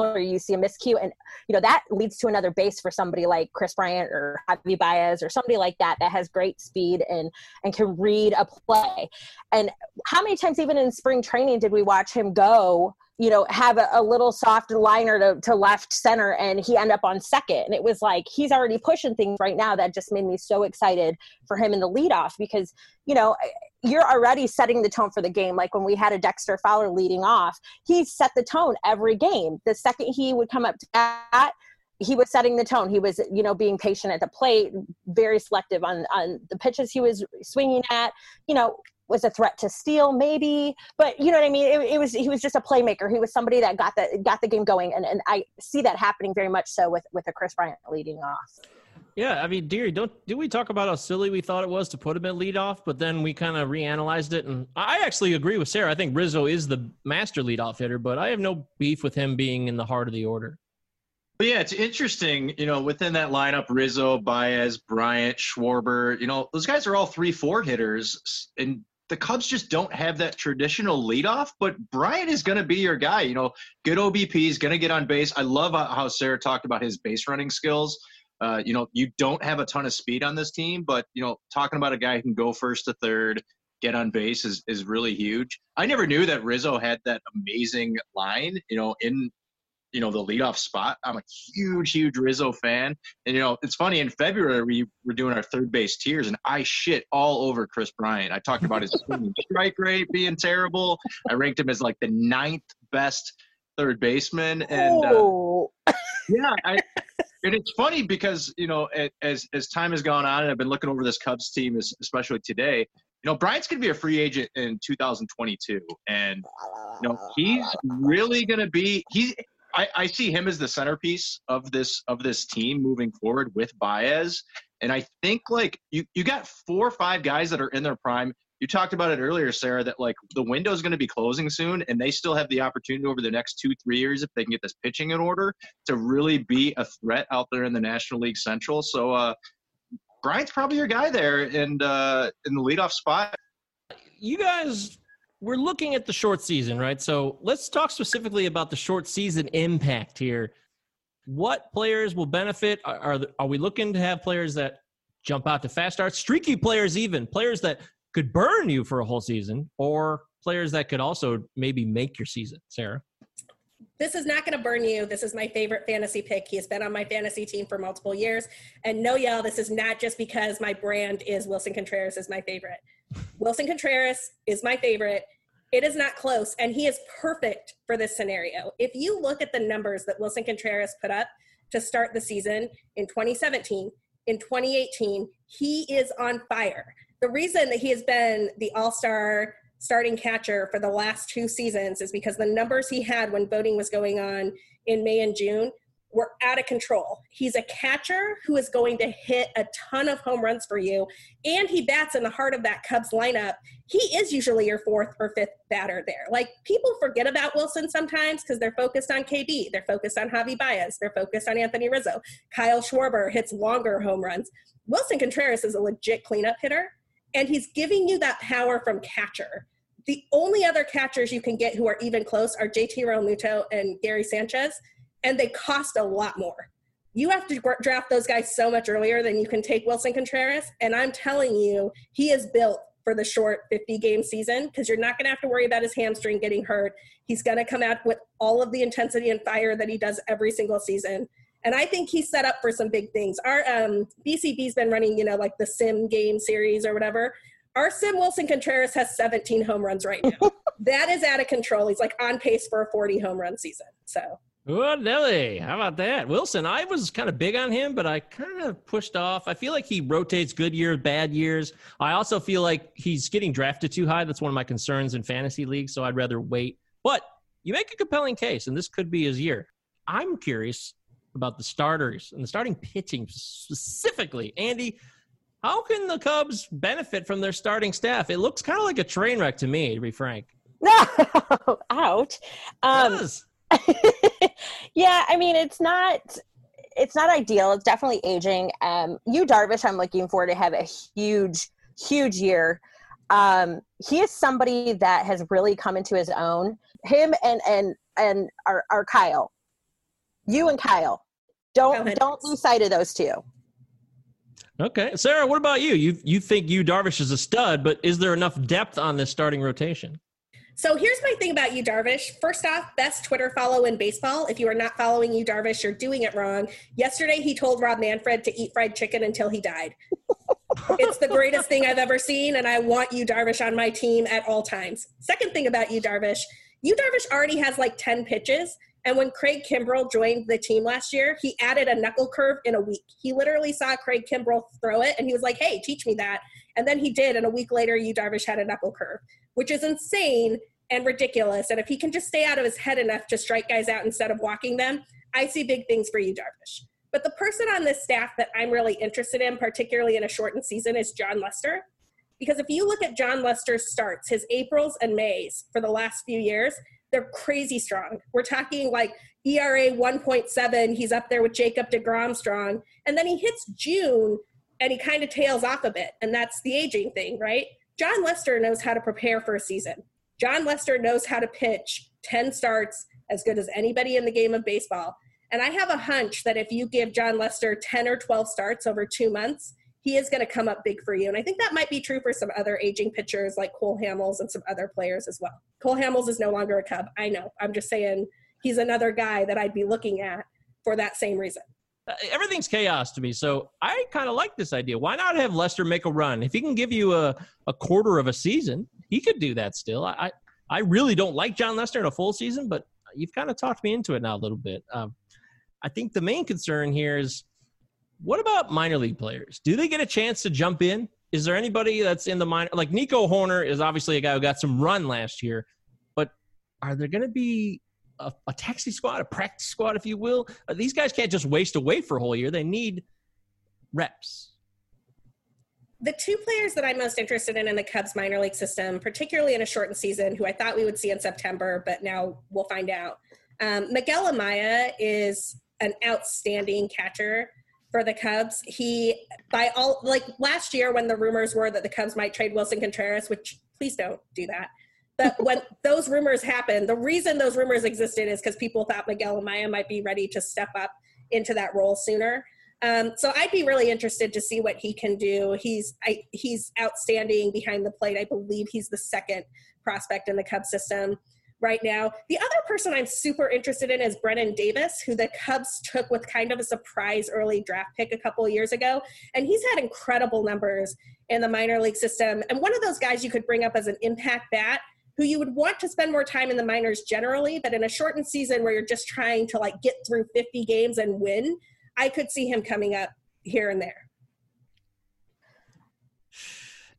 S8: or you see a miscue, and you know that leads to another base for somebody like Kris Bryant or Javy Baez or somebody like that that has great speed and and can read a play. And how many times even in spring training did we watch him go? you know, have a, a little soft liner to, to left center and he end up on second. And it was like, he's already pushing things right now. That just made me so excited for him in the leadoff because, you know, you're already setting the tone for the game. Like when we had a Dexter Fowler leading off, he set the tone every game. The second he would come up to bat, he was setting the tone. He was, you know, being patient at the plate, very selective on on the pitches he was swinging at. You know, was a threat to steal maybe but you know what i mean it, it, was he was just a playmaker he was somebody that got the got the game going and, and i see that happening very much so with with a kris bryant leading off
S6: Yeah, I mean, Deary, don't do we talk about how silly we thought it was to put him at leadoff, but then we kind of reanalyzed it, and I actually agree with Sarah. I think Rizzo is the master leadoff hitter, but I have no beef with him being in the heart of the order.
S3: But yeah, it's interesting, you know, within that lineup, Rizzo, Baez, Bryant, Schwarber, you know, those guys are all three four hitters, and the Cubs just don't have that traditional leadoff. But Bryant is going to be your guy. You know, good OBP is going to get on base. I love uh, how Sarah talked about his base running skills. Uh, you know, you don't have a ton of speed on this team, but you know, talking about a guy who can go first to third, get on base is is really huge. I never knew that Rizzo had that amazing line. You know, in you know the leadoff spot. I'm a huge, huge Rizzo fan, and you know it's funny. In February, we were doing our third base tiers, and I shit all over Kris Bryant. I talked about his strike rate being terrible. I ranked him as like the ninth best third baseman, and uh,
S8: oh
S3: yeah, I, and it's funny because you know as as time has gone on, and I've been looking over this Cubs team, especially today. you know, Bryant's going to be a free agent in 2022, and you know he's really going to be. He's. I, I see him as the centerpiece of this of this team moving forward with Baez, and I think like you you got four or five guys that are in their prime. You talked about it earlier, Sarah, that like the window is going to be closing soon, and they still have the opportunity over the next two three years if they can get this pitching in order to really be a threat out there in the National League Central. So uh, Bryant's probably your guy there, and uh, in the leadoff spot.
S6: You guys, we're looking at the short season, right? So let's talk specifically about the short season impact here. What players will benefit? Are are, are we looking to have players that jump out to fast starts, streaky players, even players that could burn you for a whole season, or players that could also maybe make your season? Sarah.
S7: This is not going to burn you. This is my favorite fantasy pick. He has been on my fantasy team for multiple years. And no, y'all, this is not just because my brand is Willson Contreras is my favorite. Willson Contreras is my favorite. It is not close, and he is perfect for this scenario. If you look at the numbers that Willson Contreras put up to start the season in 2017, in 2018, he is on fire. The reason that he has been the all star starting catcher for the last two seasons is because the numbers he had when voting was going on in May and June were out of control. He's a catcher who is going to hit a ton of home runs for you, and he bats in the heart of that Cubs lineup. He is usually your fourth or fifth batter there. Like people forget about Willson sometimes because they're focused on KB, they're focused on Javy Baez, they're focused on Anthony Rizzo. Kyle Schwarber hits longer home runs. Willson Contreras is a legit cleanup hitter, and he's giving you that power from catcher. The only other catchers you can get who are even close are JT Realmuto and Gary Sanchez and they cost a lot more. You have to draft those guys so much earlier than you can take Willson Contreras. And I'm telling you, he is built for the short 50 game season because you're not going to have to worry about his hamstring getting hurt. He's going to come out with all of the intensity and fire that he does every single season. And I think he's set up for some big things. Our um, BCB's been running, you know, like the sim game series or whatever. Our sim Willson Contreras has 17 home runs right now. that is out of control. He's like on pace for a 40 home run season. So
S6: Oh, Nelly. How about that? Willson, I was kind of big on him, but I kind of pushed off. I feel like he rotates good years, bad years. I also feel like he's getting drafted too high. That's one of my concerns in fantasy leagues, so I'd rather wait. But you make a compelling case, and this could be his year. I'm curious about the starters and the starting pitching specifically. Andy, how can the Cubs benefit from their starting staff? It looks kind of like a train wreck to me, to be frank.
S8: No, ouch. Um,
S6: It does.
S8: yeah, I mean, it's not it's not ideal. It's definitely aging. Um, Yu Darvish, I'm looking forward to have a huge, huge year. Um, he is somebody that has really come into his own. Him and and and our, our Kyle, Yu and Kyle, don't don't lose sight of those two.
S6: Okay, Sarah, what about you? You you think Yu Darvish is a stud, but is there enough depth on this starting rotation?
S7: So here's my thing about Yu, Darvish. First off, best Twitter follow in baseball. If you are not following Yu, Darvish, you're doing it wrong. Yesterday, he told Rob Manfred to eat fried chicken until he died. it's the greatest thing I've ever seen, and I want Yu, Darvish, on my team at all times. Second thing about Yu, Darvish, Yu, Darvish, already has like 10 pitches. And when Craig Kimbrel joined the team last year, he added a knuckle curve in a week. He literally saw Craig Kimbrel throw it, and he was like, hey, teach me that. And then he did, and a week later, Yu, Darvish, had a knuckle curve, which is insane and ridiculous. And if he can just stay out of his head enough to strike guys out instead of walking them, I see big things for Yu, Darvish. But the person on this staff that I'm really interested in, particularly in a shortened season, is Jon Lester. Because if you look at Jon Lester's starts, his Aprils and Mays for the last few years, they're crazy strong. We're talking like ERA 1.7. He's up there with Jacob DeGrom strong. And then he hits June and he kind of tails off a bit. And that's the aging thing, right? Jon Lester knows how to prepare for a season. Jon Lester knows how to pitch 10 starts as good as anybody in the game of baseball. And I have a hunch that if you give Jon Lester 10 or 12 starts over two months, he is going to come up big for you. And I think that might be true for some other aging pitchers like Cole Hamels and some other players as well. Cole Hamels is no longer a Cub. I know. I'm just saying he's another guy that I'd be looking at for that same reason.
S6: Uh, everything's chaos to me. So I kind of like this idea. Why not have Lester make a run? If he can give you a, a quarter of a season, he could do that still. I, I, really don't like Jon Lester in a full season, but you've kind of talked me into it now a little bit. Um, I think the main concern here is what about minor league players? Do they get a chance to jump in is there anybody that's in the minor? Like Nico Hoerner is obviously a guy who got some run last year, but are there going to be a, a taxi squad, a practice squad, if you will? Uh, These guys can't just waste away for a whole year. They need reps.
S7: the two players that I'm most interested in in the Cubs minor league system, particularly in a shortened season, who I thought we would see in September, but now we'll find out. Um, Miguel Amaya is an outstanding catcher for the Cubs. He, by all, like last year when the rumors were that the Cubs might trade Willson Contreras, which please don't do that. But when those rumors happened, the reason those rumors existed is because people thought Miguel Amaya might be ready to step up into that role sooner. Um, so I'd be really interested to see what he can do. He's I, he's outstanding behind the plate. I believe he's the second prospect in the Cubs system right now. The other person I'm super interested in is Brennen Davis, who the Cubs took with kind of a surprise early draft pick a couple of years ago, and he's had incredible numbers in the minor league system. And one of those guys you could bring up as an impact bat who you would want to spend more time in the minors generally, but in a shortened season where you're just trying to like get through 50 games and win, I could see him coming up here and there.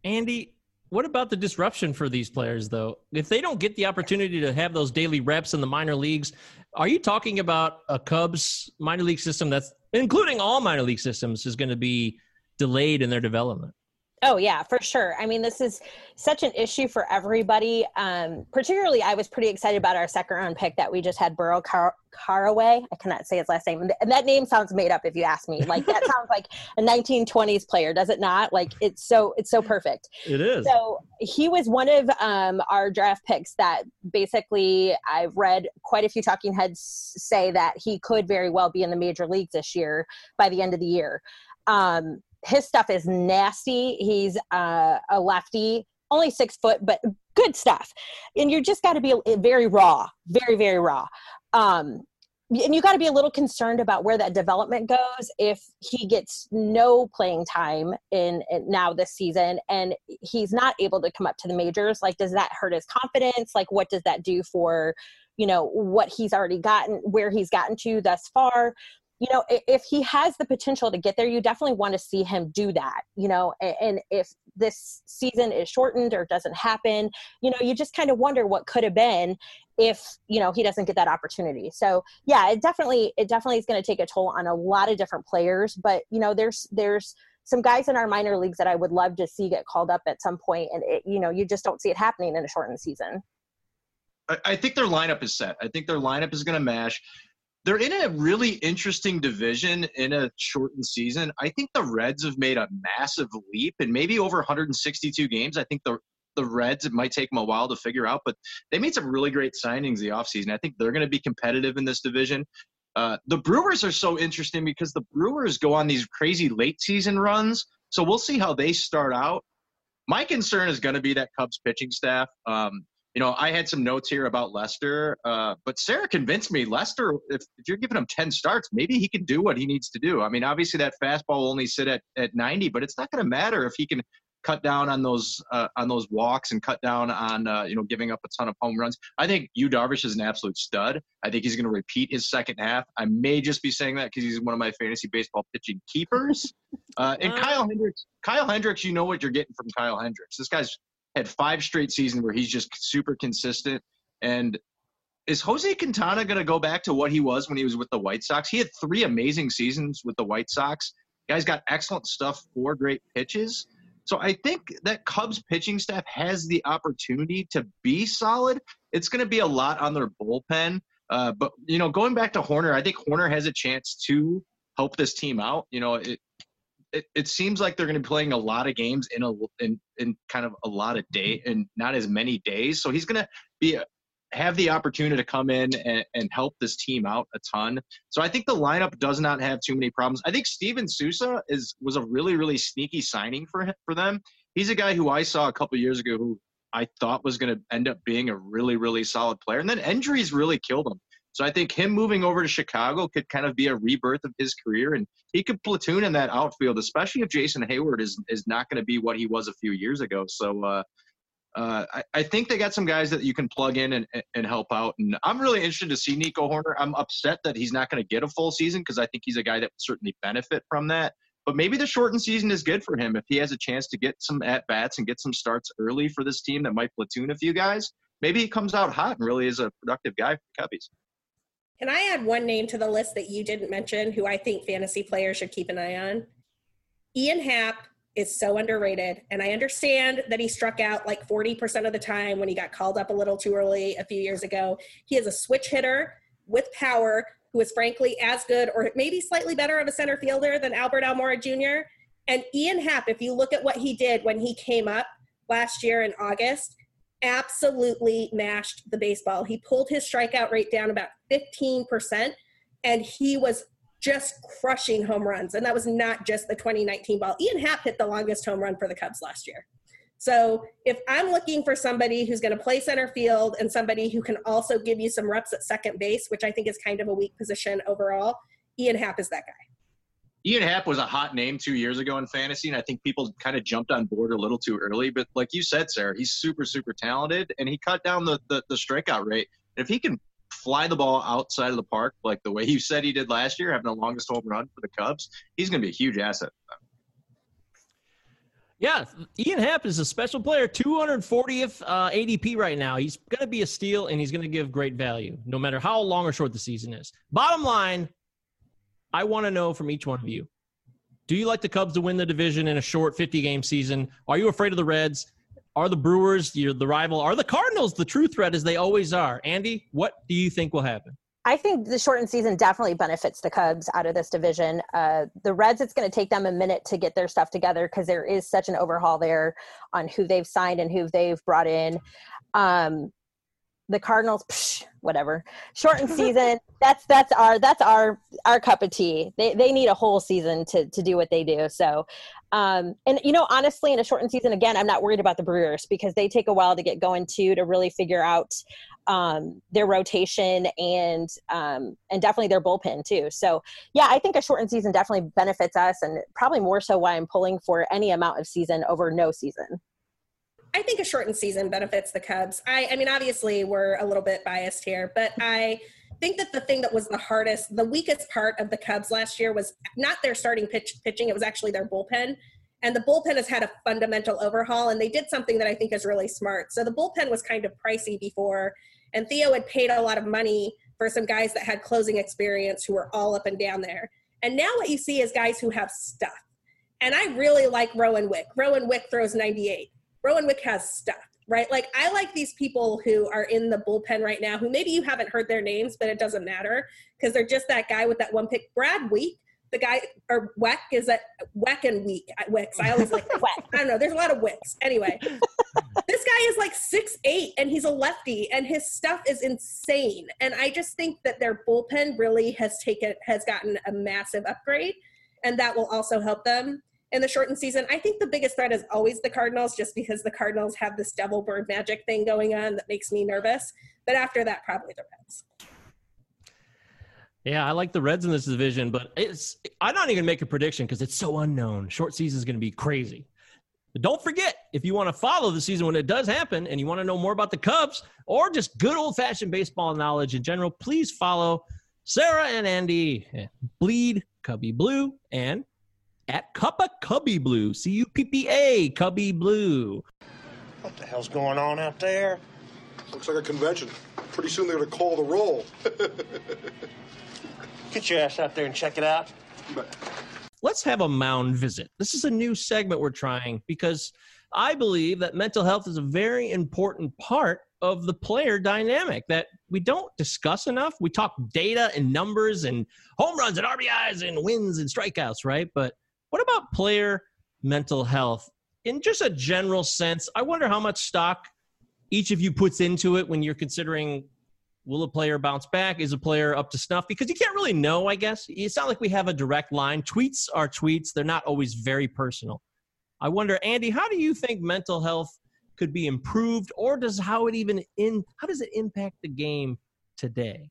S6: Andy, what about the disruption for these players, though? If they don't get the opportunity to have those daily reps in the minor leagues, are you talking about a Cubs minor league system that's, including all minor league systems, is going to be delayed in their development?
S8: Oh yeah, for sure. I mean, this is such an issue for everybody. Um, particularly, I was pretty excited about our second round pick that we just had, Burrow Car- Carraway. I cannot say his last name, and that name sounds made up. If you ask me, like that sounds like a 1920s player, does it not? Like it's so it's so perfect.
S6: It is.
S8: So he was one of um, our draft picks that basically I've read quite a few talking heads say that he could very well be in the major leagues this year by the end of the year. Um, his stuff is nasty. He's uh, a lefty, only six foot, but good stuff. And you just got to be very raw, very, very raw. Um, and you got to be a little concerned about where that development goes if he gets no playing time in, in, now this season and he's not able to come up to the majors like does that hurt his confidence like what does that do for you know what he's already gotten where he's gotten to thus far you know if he has the potential to get there you definitely want to see him do that you know and if this season is shortened or doesn't happen you know you just kind of wonder what could have been if you know he doesn't get that opportunity so yeah it definitely it definitely is going to take a toll on a lot of different players but you know there's there's some guys in our minor leagues that I would love to see get called up at some point, and it, you know, you just don't see it happening in a shortened season.
S3: I, I think their lineup is set. I think their lineup is going to mash. They're in a really interesting division in a shortened season. I think the Reds have made a massive leap, and maybe over 162 games. I think the the Reds it might take them a while to figure out, but they made some really great signings the offseason. I think they're going to be competitive in this division. Uh, the Brewers are so interesting because the Brewers go on these crazy late season runs. So we'll see how they start out. My concern is going to be that Cubs pitching staff. Um, you know, I had some notes here about Lester, uh, but Sarah convinced me Lester, if, if you're giving him 10 starts, maybe he can do what he needs to do. I mean, obviously that fastball will only sit at, at 90, but it's not going to matter if he can cut down on those uh, on those walks and cut down on uh, you know giving up a ton of home runs. I think Yu Darvish is an absolute stud. I think he's going to repeat his second half. I may just be saying that because he's one of my fantasy baseball pitching keepers. Uh, and Kyle Hendricks, Kyle Hendricks, you know what you're getting from Kyle Hendricks. This guy's had five straight seasons where he's just super consistent. And is Jose Quintana going to go back to what he was when he was with the White Sox? He had three amazing seasons with the White Sox. Guy's got excellent stuff, four great pitches. So I think that Cubs pitching staff has the opportunity to be solid. It's going to be a lot on their bullpen. Uh, but, you know, going back to Hoerner, I think Hoerner has a chance to help this team out. You know, it, it, it seems like they're going to be playing a lot of games in a in, in kind of a lot of day mm-hmm. and not as many days. So he's going to be have the opportunity to come in and, and help this team out a ton. So I think the lineup does not have too many problems. I think Steven Souza is was a really really sneaky signing for him, for them. He's a guy who I saw a couple years ago who I thought was going to end up being a really really solid player, and then injuries really killed him. So I think him moving over to Chicago could kind of be a rebirth of his career, and he could platoon in that outfield, especially if Jason Heyward is is not going to be what he was a few years ago. So uh, uh, I, I, think they got some guys that you can plug in and, and help out. And I'm really interested to see Nico Hoerner. I'm upset that he's not going to get a full season because I think he's a guy that would certainly benefit from that. But maybe the shortened season is good for him if he has a chance to get some at bats and get some starts early for this team that might platoon a few guys. Maybe he comes out hot and really is a productive guy for the Cubbies.
S7: Can I add one name to the list that you didn't mention who I think fantasy players should keep an eye on? Ian Happ is so underrated. And I understand that he struck out like 40% of the time when he got called up a little too early a few years ago. He is a switch hitter with power who is frankly as good or maybe slightly better of a center fielder than Albert Almora Jr. And Ian Happ, if you look at what he did when he came up last year in August, absolutely mashed the baseball. He pulled his strikeout rate down about 15%, and he was just crushing home runs. And that was not just the 2019 ball. Ian Happ hit the longest home run for the Cubs last year. So if I'm looking for somebody who's going to play center field and somebody who can also give you some reps at second base, which I think is kind of a weak position overall, Ian Happ is that guy.
S3: Ian Happ was a hot name two years ago in fantasy, and I think people kind of jumped on board a little too early. But like you said, Sarah, he's super, super talented, and he cut down the, the, the strikeout rate. If he can fly the ball outside of the park like the way you said he did last year, having the longest home run for the Cubs, he's going to be a huge asset.
S6: Yeah, Ian Happ is a special player, 240th uh, ADP right now. He's going to be a steal and he's going to give great value, no matter how long or short the season is. Bottom line, I want to know from each one of you do you like the Cubs to win the division in a short 50 game season? Are you afraid of the Reds? Are the Brewers the rival? Are the Cardinals the true threat as they always are? Andy, what do you think will happen?
S8: I think the shortened season definitely benefits the Cubs out of this division. Uh, the Reds, it's going to take them a minute to get their stuff together because there is such an overhaul there on who they've signed and who they've brought in. Um, the Cardinals, psh, whatever. Shortened season. That's that's our that's our our cup of tea. They they need a whole season to to do what they do. So, um, and you know, honestly, in a shortened season, again, I'm not worried about the Brewers because they take a while to get going too to really figure out um, their rotation and um, and definitely their bullpen too. So, yeah, I think a shortened season definitely benefits us, and probably more so why I'm pulling for any amount of season over no season.
S7: I think a shortened season benefits the Cubs. I, I mean, obviously, we're a little bit biased here, but I think that the thing that was the hardest, the weakest part of the Cubs last year was not their starting pitch, pitching, it was actually their bullpen. And the bullpen has had a fundamental overhaul, and they did something that I think is really smart. So the bullpen was kind of pricey before, and Theo had paid a lot of money for some guys that had closing experience who were all up and down there. And now what you see is guys who have stuff. And I really like Rowan Wick. Rowan Wick throws 98. Rowan Wick has stuff, right? Like I like these people who are in the bullpen right now who maybe you haven't heard their names, but it doesn't matter because they're just that guy with that one pick. Brad Wieck, the guy or Weck is that Weck and Week uh, Wicks. I always like Weck. I don't know. There's a lot of Wicks. Anyway, this guy is like six eight and he's a lefty and his stuff is insane. And I just think that their bullpen really has taken has gotten a massive upgrade, and that will also help them in the shortened season. I think the biggest threat is always the Cardinals, just because the Cardinals have this devil bird magic thing going on that makes me nervous. But after that, probably the Reds.
S6: Yeah, I like the Reds in this division, but it's I'm not even make a prediction because it's so unknown. Short season is gonna be crazy. But don't forget, if you want to follow the season when it does happen and you want to know more about the Cubs or just good old fashioned baseball knowledge in general, please follow Sarah and Andy Bleed Cubbie Blue and at Cuppa Cubbie Blue, C U P P A Cubbie Blue.
S9: What the hell's going on out there?
S10: Looks like a convention. Pretty soon they're going to call the roll.
S9: Get your ass out there and check it out.
S6: Let's have a mound visit. This is a new segment we're trying because I believe that mental health is a very important part of the player dynamic that we don't discuss enough. We talk data and numbers and home runs and RBIs and wins and strikeouts, right? But what about player mental health? In just a general sense, I wonder how much stock each of you puts into it when you're considering will a player bounce back? Is a player up to snuff? Because you can't really know, I guess. It's not like we have a direct line. Tweets are tweets, they're not always very personal. I wonder, Andy, how do you think mental health could be improved, or does how it even in how does it impact the game today?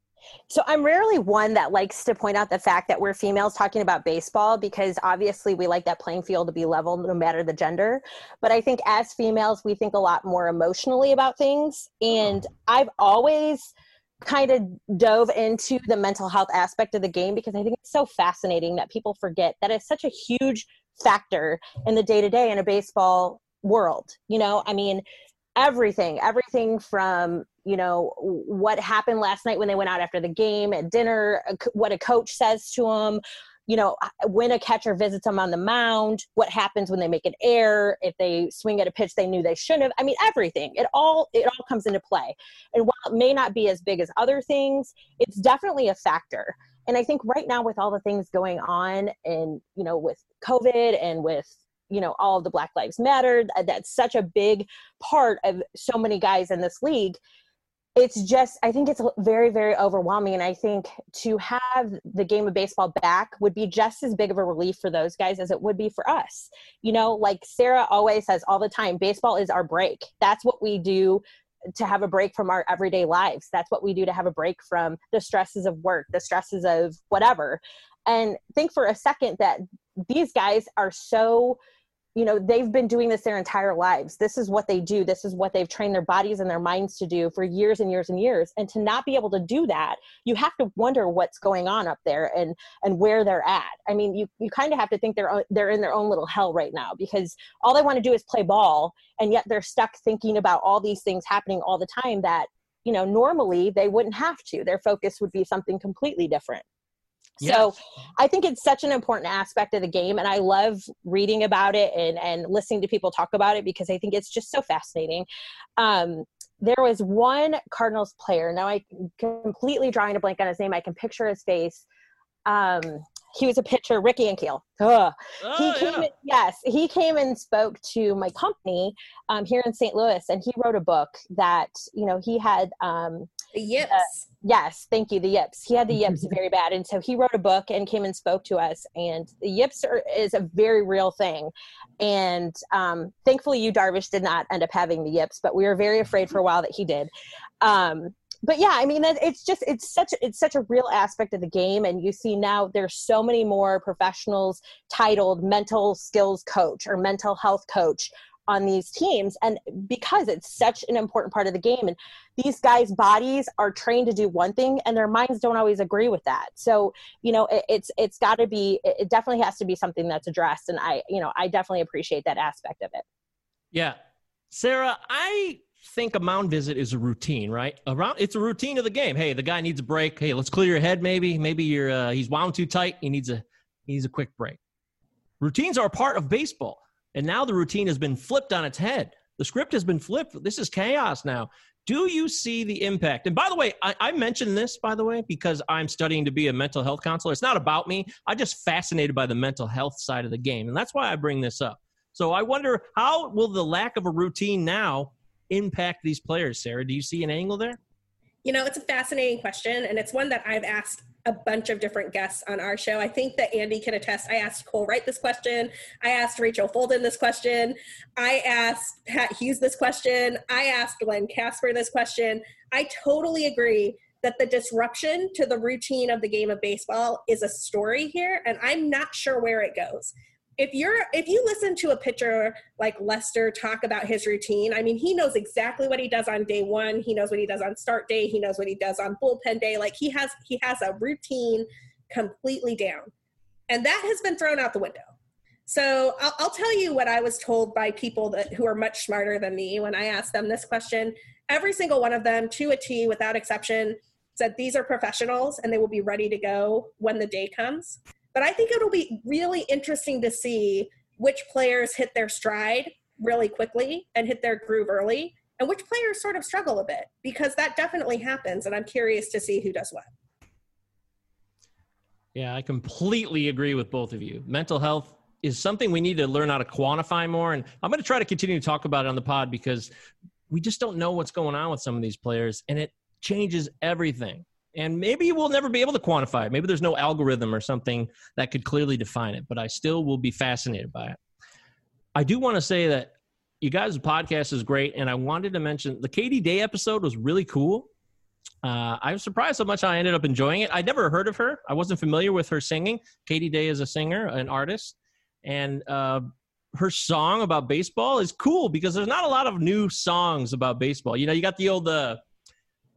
S8: So I'm rarely one that likes to point out the fact that we're females talking about baseball because obviously we like that playing field to be level no matter the gender. But I think as females we think a lot more emotionally about things and I've always kind of dove into the mental health aspect of the game because I think it's so fascinating that people forget that it's such a huge factor in the day to day in a baseball world. You know, I mean, everything, everything from, you know, what happened last night when they went out after the game at dinner, what a coach says to them, you know, when a catcher visits them on the mound, what happens when they make an error, if they swing at a pitch they knew they shouldn't have. I mean, everything. It all it all comes into play. And while it may not be as big as other things, it's definitely a factor. And I think right now with all the things going on and, you know, with COVID and with you know all of the black lives matter uh, that's such a big part of so many guys in this league. It's just i think it's very very overwhelming and i think to have the game of baseball back would be just as big of a relief for those guys as it would be for us. You know like sarah always says all the time baseball is our break. That's what we do to have a break from our everyday lives. That's what we do to have a break from the stresses of work the stresses of whatever. And think for a second that these guys are so you know they've been doing this their entire lives. This is what they do. This is what they've trained their bodies and their minds to do for years and years and years. And to not be able to do that you have to wonder what's going on up there and and where they're at. I mean you you kind of have to think they're they're in their own little hell right now because all they want to do is play ball and yet they're stuck thinking about all these things happening all the time that you know normally they wouldn't have to. Their focus would be something completely different Yes. So I think it's such an important aspect of the game and I love reading about it and, and listening to people talk about it because I think it's just so fascinating. Um, there was one Cardinals player. Now I completely drawing a blank on his name. I can picture his face. Um, he was a pitcher, Ricky Ankiel. Oh, he came, yeah. yes, he came and spoke to my company um, here in St. Louis, and he wrote a book that you know he had um,
S7: the yips.
S8: Uh, yes, thank you. The yips. He had the yips very bad, and so he wrote a book and came and spoke to us. And the yips are, is a very real thing. And um, thankfully, Yu Darvish did not end up having the yips, but we were very afraid for a while that he did. Um, but yeah, I mean, it's just it's such it's such a real aspect of the game, and you see now there's so many more professionals titled mental skills coach or mental health coach on these teams and because it's such an important part of the game and these guys bodies are trained to do one thing and their minds don't always agree with that so you know it, it's it's got to be it definitely has to be something that's addressed and i you know i definitely appreciate that aspect of it
S6: yeah sarah i think a mound visit is a routine, right? Around it's a routine of the game. Hey, the guy needs a break. Hey, let's clear your head. Maybe, maybe you're uh, he's wound too tight. He needs a he needs a quick break. Routines are a part of baseball, and now the routine has been flipped on its head. The script has been flipped. This is chaos now. Do you see the impact? And by the way, I, I mentioned this, by the way, because I'm studying to be a mental health counselor. It's not about me. I'm just fascinated by the mental health side of the game, and that's why I bring this up. So I wonder how will the lack of a routine now impact these players, Sarah? Do you see an angle there?
S7: You know, it's a fascinating question, and it's one that I've asked a bunch of different guests on our show. I think that Andy can attest. I asked Cole Wright this question. I asked Rachel Folden this question. I asked Pat Hughes this question. I asked Glenn Casper this question. I totally agree that the disruption to the routine of the game of baseball is a story here, and I'm not sure where it goes if you're if you listen to a pitcher like Lester talk about his routine, I mean, he knows exactly what he does on day one. He knows what he does on start day. He knows what he does on bullpen day. Like he has he has a routine completely down, and that has been thrown out the window. So I'll, I'll tell you what I was told by people that who are much smarter than me when I asked them this question. Every single one of them, to a T, without exception, said these are professionals and they will be ready to go when the day comes. But I think it'll be really interesting to see which players hit their stride really quickly and hit their groove early, and which players sort of struggle a bit because that definitely happens. And I'm curious to see who does what.
S6: Yeah, I completely agree with both of you. Mental health is something we need to learn how to quantify more. And I'm going to try to continue to talk about it on the pod because we just don't know what's going on with some of these players, and it changes everything and maybe we'll never be able to quantify it. Maybe there's no algorithm or something that could clearly define it, but I still will be fascinated by it. I do want to say that you guys' podcast is great, and I wanted to mention the Katie Day episode was really cool. Uh, I was surprised how much I ended up enjoying it. I'd never heard of her. I wasn't familiar with her singing. Katie Day is a singer, an artist, and uh, her song about baseball is cool because there's not a lot of new songs about baseball. You know, you got the old uh,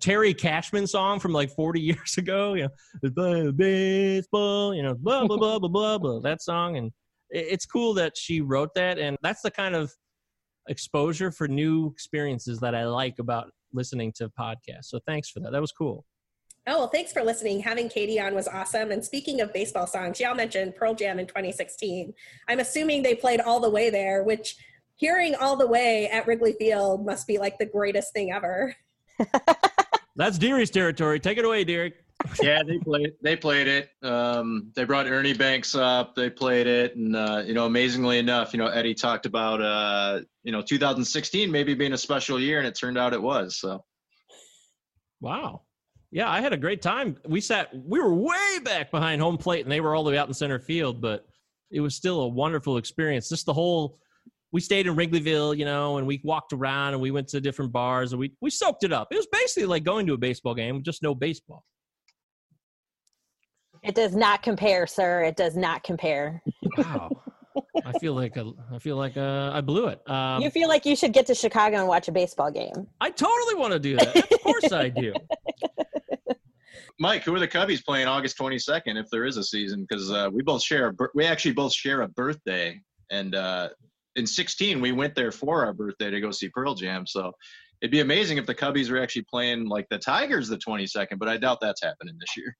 S6: Terry Cashman song from like 40 years ago. You know, "Play baseball, you know, blah blah blah blah blah blah. That song, and it's cool that she wrote that, and that's the kind of exposure for new experiences that I like about listening to podcasts. So thanks for that. That was cool.
S7: Oh, well, thanks for listening. Having Katie on was awesome. And speaking of baseball songs, y'all mentioned Pearl Jam in 2016. I'm assuming they played All the Way there, which hearing All the Way at Wrigley Field must be like the greatest thing ever.
S6: That's Deary's territory. Take it away, Deary.
S3: yeah, they played. They played it. Um, they brought Ernie Banks up. They played it, and uh, you know, amazingly enough, you know, Eddie talked about uh, you know 2016 maybe being a special year, and it turned out it was. So
S6: Wow. Yeah, I had a great time. We sat, we were way back behind home plate, and they were all the way out in center field, but it was still a wonderful experience. Just the whole, we stayed in Wrigleyville, you know, and we walked around and we went to different bars and we, we soaked it up. It was basically like going to a baseball game, just no baseball.
S8: It does not compare, sir. It does not compare.
S6: Wow. I feel like a, I feel like uh, I blew it. Um,
S8: you feel like you should get to Chicago and watch a baseball game.
S6: I totally want to do that. Of course I do.
S3: Mike, who are the Cubbies playing August 22nd if there is a season? Because uh, we both share, a we actually both share a birthday, and uh, in 16 we went there for our birthday to go see Pearl Jam. So it'd be amazing if the Cubbies were actually playing like the Tigers the 22nd, but I doubt that's happening this year.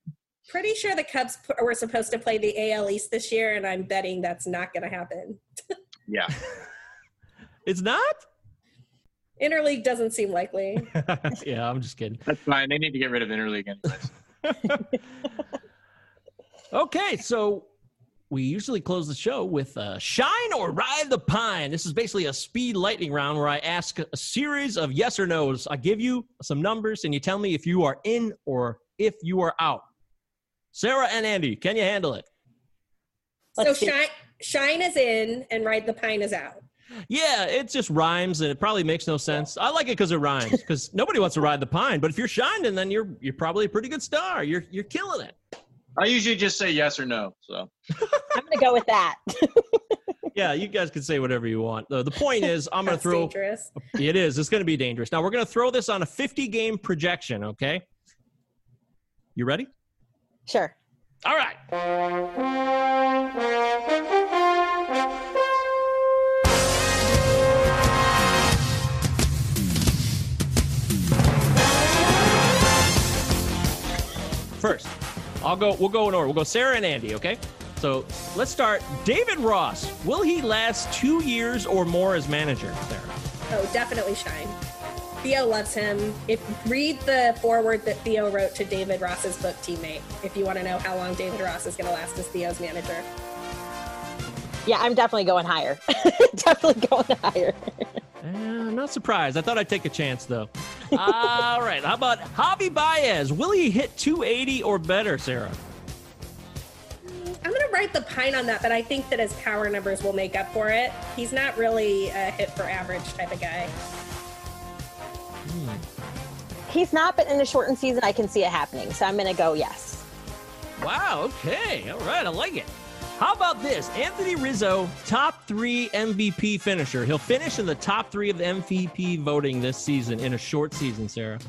S7: Pretty sure the Cubs p- were supposed to play the AL East this year, and I'm betting that's not going to happen.
S3: Yeah.
S6: It's not?
S7: Interleague doesn't seem likely.
S6: yeah, I'm just kidding.
S3: That's fine. They need to get rid of interleague anyways.
S6: Okay, so we usually close the show with uh, Shine or Ride the Pine. This is basically a speed lightning round where I ask a series of yes or no's. I give you some numbers and you tell me if you are in or if you are out. Sarah and Andy, can you handle it?
S7: so shine, shine is in, and ride the pine is out.
S6: Yeah, it just rhymes and it probably makes no sense. I like it because it rhymes because nobody wants to ride the pine. But if you're shining, then you're you're probably a pretty good star. You're you're killing it.
S3: I usually just say yes or no. So
S8: I'm gonna go with that.
S6: Yeah, you guys can say whatever you want. The, the point is, I'm going to throw.
S7: dangerous.
S6: It is. It's going to be dangerous. Now we're going to throw this on a 50 game projection. Okay. You ready?
S8: Sure.
S6: All right. First, I'll go. We'll go in order. We'll go Sarah and Andy. Okay. So let's start. David Ross. Will he last two years or more as manager? Sarah.
S7: Oh, definitely shine. Theo loves him. If read the foreword that Theo wrote to David Ross's book teammate, if you want to know how long David Ross is going to last as Theo's manager.
S8: Yeah, I'm definitely going higher. definitely going higher.
S6: Eh, I'm not surprised. I thought I'd take a chance, though. All right. How about Javy Baez? Will he hit 280 or better, Sarah?
S7: I'm going to write the pine on that, but I think that his power numbers will make up for it. He's not really a hit for average type of guy.
S8: He's not, but in a shortened season, I can see it happening. So I'm gonna go yes.
S6: Wow. Okay. All right. I like it. How about this? Anthony Rizzo, top three MVP finisher. He'll finish in the top three of the MVP voting this season in a short season, Sarah.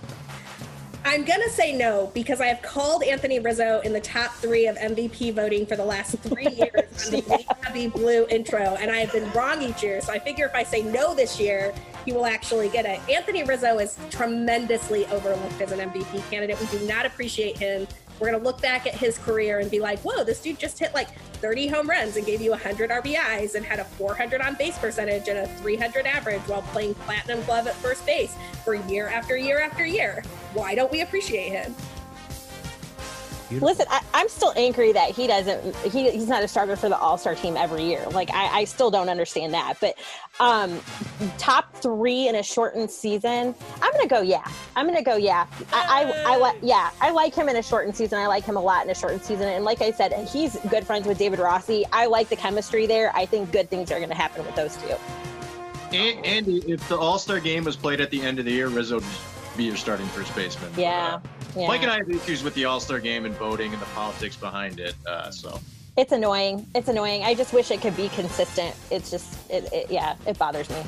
S7: I'm going to say no because I have called Anthony Rizzo in the top three of MVP voting for the last three years on the Happy Blue intro, and I have been wrong each year. So I figure if I say no this year, he will actually get it. Anthony Rizzo is tremendously overlooked as an MVP candidate. We do not appreciate him. We're going to look back at his career and be like, whoa, this dude just hit like 30 home runs and gave you 100 RBIs and had a 400 on base percentage and a 300 average while playing platinum glove at first base for year after year after year. Why don't we appreciate him?
S8: Listen, I, I'm still angry that he doesn't. He, he's not a starter for the All Star team every year. Like I, I still don't understand that. But um, top three in a shortened season, I'm gonna go yeah. I'm gonna go yeah. I, I, I like yeah. I like him in a shortened season. I like him a lot in a shortened season. And like I said, he's good friends with David Rossi. I like the chemistry there. I think good things are gonna happen with those two.
S3: And, Andy, if the All Star game was played at the end of the year, Rizzo would be your starting first baseman.
S8: Yeah. Yeah.
S3: Mike and I have issues with the All Star game and voting and the politics behind it. Uh, so
S8: It's annoying. It's annoying. I just wish it could be consistent. It's just, it, it, yeah, it bothers me.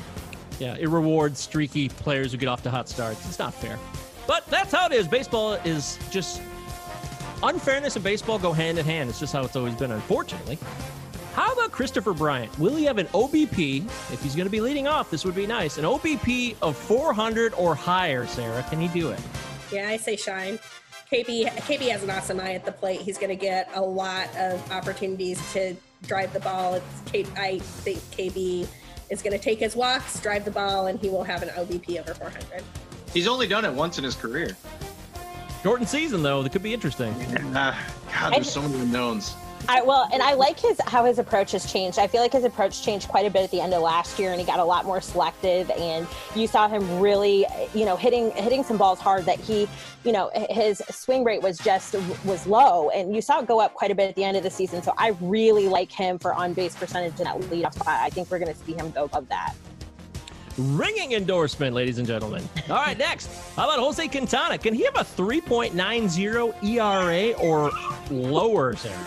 S6: Yeah, it rewards streaky players who get off to hot starts. It's not fair. But that's how it is. Baseball is just unfairness and baseball go hand in hand. It's just how it's always been, unfortunately. How about Christopher Bryant? Will he have an OBP? If he's going to be leading off, this would be nice. An OBP of 400 or higher, Sarah. Can he do it?
S7: Yeah, I say shine. KB KB has an awesome eye at the plate. He's going to get a lot of opportunities to drive the ball. It's K, I think KB is going to take his walks, drive the ball, and he will have an OBP over 400.
S3: He's only done it once in his career.
S6: Shortened season, though. That could be interesting.
S3: Ah, God, there's so many unknowns.
S8: I well, and I like his how his approach has changed. I feel like his approach changed quite a bit at the end of last year, and he got a lot more selective. And you saw him really, you know, hitting hitting some balls hard that he, you know, his swing rate was just was low, and you saw it go up quite a bit at the end of the season. So I really like him for on base percentage in that leadoff spot. I think we're going to see him go above that.
S6: Ringing endorsement, ladies and gentlemen. All right, next. How about Jose Quintana? Can he have a 3.90 ERA or lower, Sarah?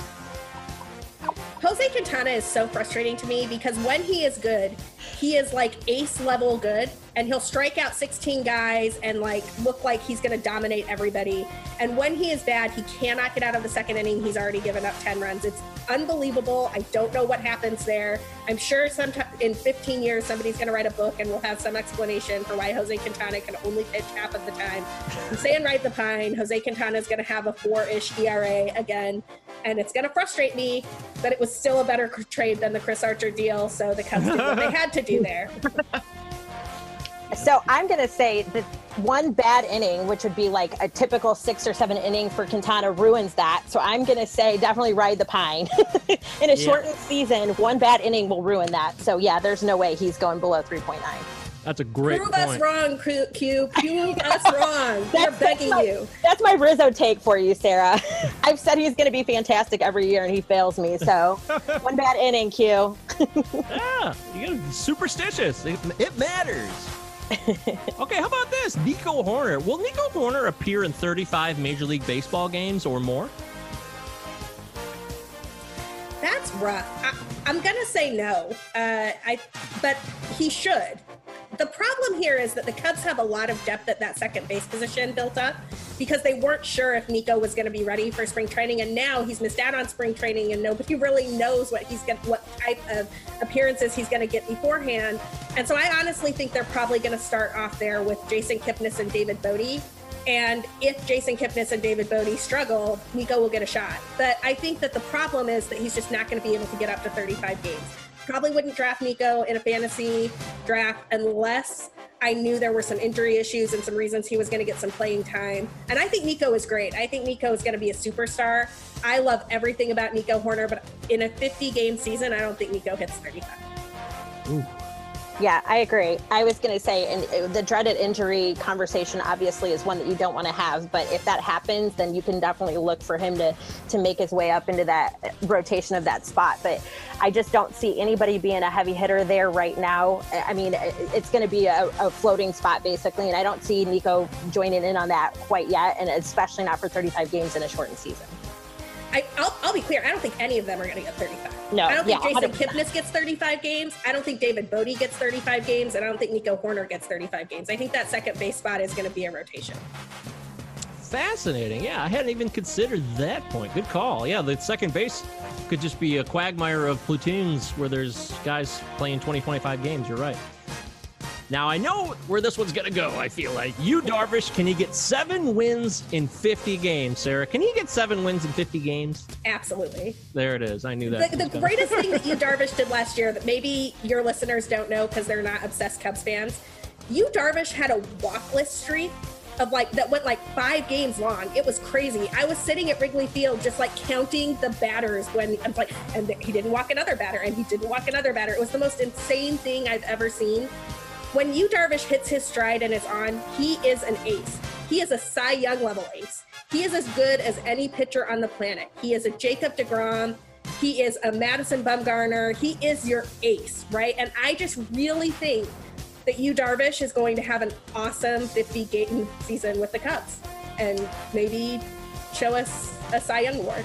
S7: Jose Quintana is so frustrating to me because when he is good, he is like ace level good and he'll strike out 16 guys and like look like he's going to dominate everybody. And when he is bad, he cannot get out of the second inning. He's already given up 10 runs. It's unbelievable. I don't know what happens there. I'm sure sometime in 15 years somebody's going to write a book and we'll have some explanation for why Jose Quintana can only pitch half of the time. I'm saying ride the pine. Jose Quintana is going to have a four-ish ERA again, and it's going to frustrate me that it was still a better trade than the Chris Archer deal. So the Cubs did what they had to do there.
S8: So I'm going to say that one bad inning, which would be like a typical six or seven inning for Quintana, ruins that. So I'm going to say definitely ride the pine. In a
S6: Yeah.
S8: shortened season, one bad inning will ruin that. So yeah, there's no way he's going below 3.9.
S6: That's a great
S7: Prove
S6: point.
S7: us wrong, Q. Q. Prove us wrong. We're
S8: That's-
S7: begging
S8: my,
S7: you.
S8: That's my Rizzo take for you, Sarah. I've said he's going to be fantastic every year, and he fails me. So one bad inning, Q.
S6: Yeah, you gotta superstitious. It, it matters. okay, how about this? Nico Hoerner. Will Nico Hoerner appear in 35 Major League Baseball games or more?
S7: That's rough. I, I'm gonna say no. Uh, I, but he should. The problem here is that the Cubs have a lot of depth at that second base position built up because they weren't sure if Nico was going to be ready for spring training, and now he's missed out on spring training, and nobody really knows what he's going, what type of appearances he's going to get beforehand. And so I honestly think they're probably going to start off there with Jason Kipnis and David Bote. And if Jason Kipnis and David Bote struggle, Nico will get a shot. But I think that the problem is that he's just not going to be able to get up to 35 games. Probably wouldn't draft Nico in a fantasy draft unless I knew there were some injury issues and some reasons he was going to get some playing time. And I think Nico is great. I think Nico is going to be a superstar. I love everything about Nico Hoerner, but in a 50 game season, I don't think Nico hits 35.
S8: Yeah, I agree. I was going to say, and uh, the dreaded injury conversation obviously is one that you don't want to have. But if that happens, then you can definitely look for him to to make his way up into that rotation of that spot. But I just don't see anybody being a heavy hitter there right now. I I mean, it's going to be a, a floating spot basically, and I don't see Nico joining in on that quite yet, and especially not for 35 games in a shortened season.
S7: I, I'll, I'll be clear. I don't think any of them are going to get 35.
S8: No,
S7: I don't think
S8: yeah,
S7: Jason
S8: 100%.
S7: Kipnis gets 35 games. I don't think David Bote gets 35 games, and I don't think Nico Hoerner gets 35 games. I think that second base spot is going to be a rotation.
S6: Fascinating. Yeah, I hadn't even considered that point. Good call. Yeah, the second base could just be a quagmire of platoons where there's guys playing 20, 25 games. You're right. Now, I know where this one's going to go, I feel like. Yu, Darvish, can he get seven wins in 50 games, Sarah? Can he get seven wins in 50 games?
S7: Absolutely.
S6: There it is. I knew that.
S7: The, the greatest thing that Yu Darvish did last year that maybe your listeners don't know because they're not obsessed Cubs fans, Yu Darvish had a walkless streak of like that went like five games long. It was crazy. I was sitting at Wrigley Field just like counting the batters when I'm like, and he didn't walk another batter, and he didn't walk another batter. It was the most insane thing I've ever seen. When Yu Darvish hits his stride and is on, he is an ace. He is a Cy Young level ace. He is as good as any pitcher on the planet. He is a Jacob DeGrom. He is a Madison Bumgarner. He is your ace, right? And I just really think that Yu Darvish is going to have an awesome 50 game season with the Cubs and maybe show us a Cy Young award.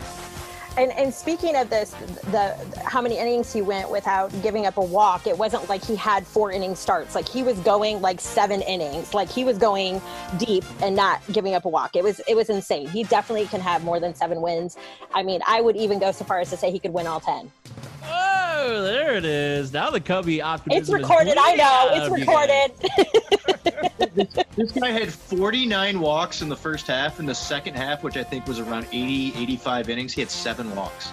S8: And and speaking of this, the how many innings he went without giving up a walk, it wasn't like he had four inning starts. Like he was going like seven innings. Like he was going deep and not giving up a walk. It was it was insane. He definitely can have more than seven wins. I mean, I would even go so far as to say he could win all ten.
S6: Oh, there it is. Now the Cubby optimism.
S8: It's recorded. I know it's
S6: out of you guys.
S8: recorded.
S3: This guy had 49 walks in the first half. In the second half, which I think was around 80, 85 innings, he had seven walks.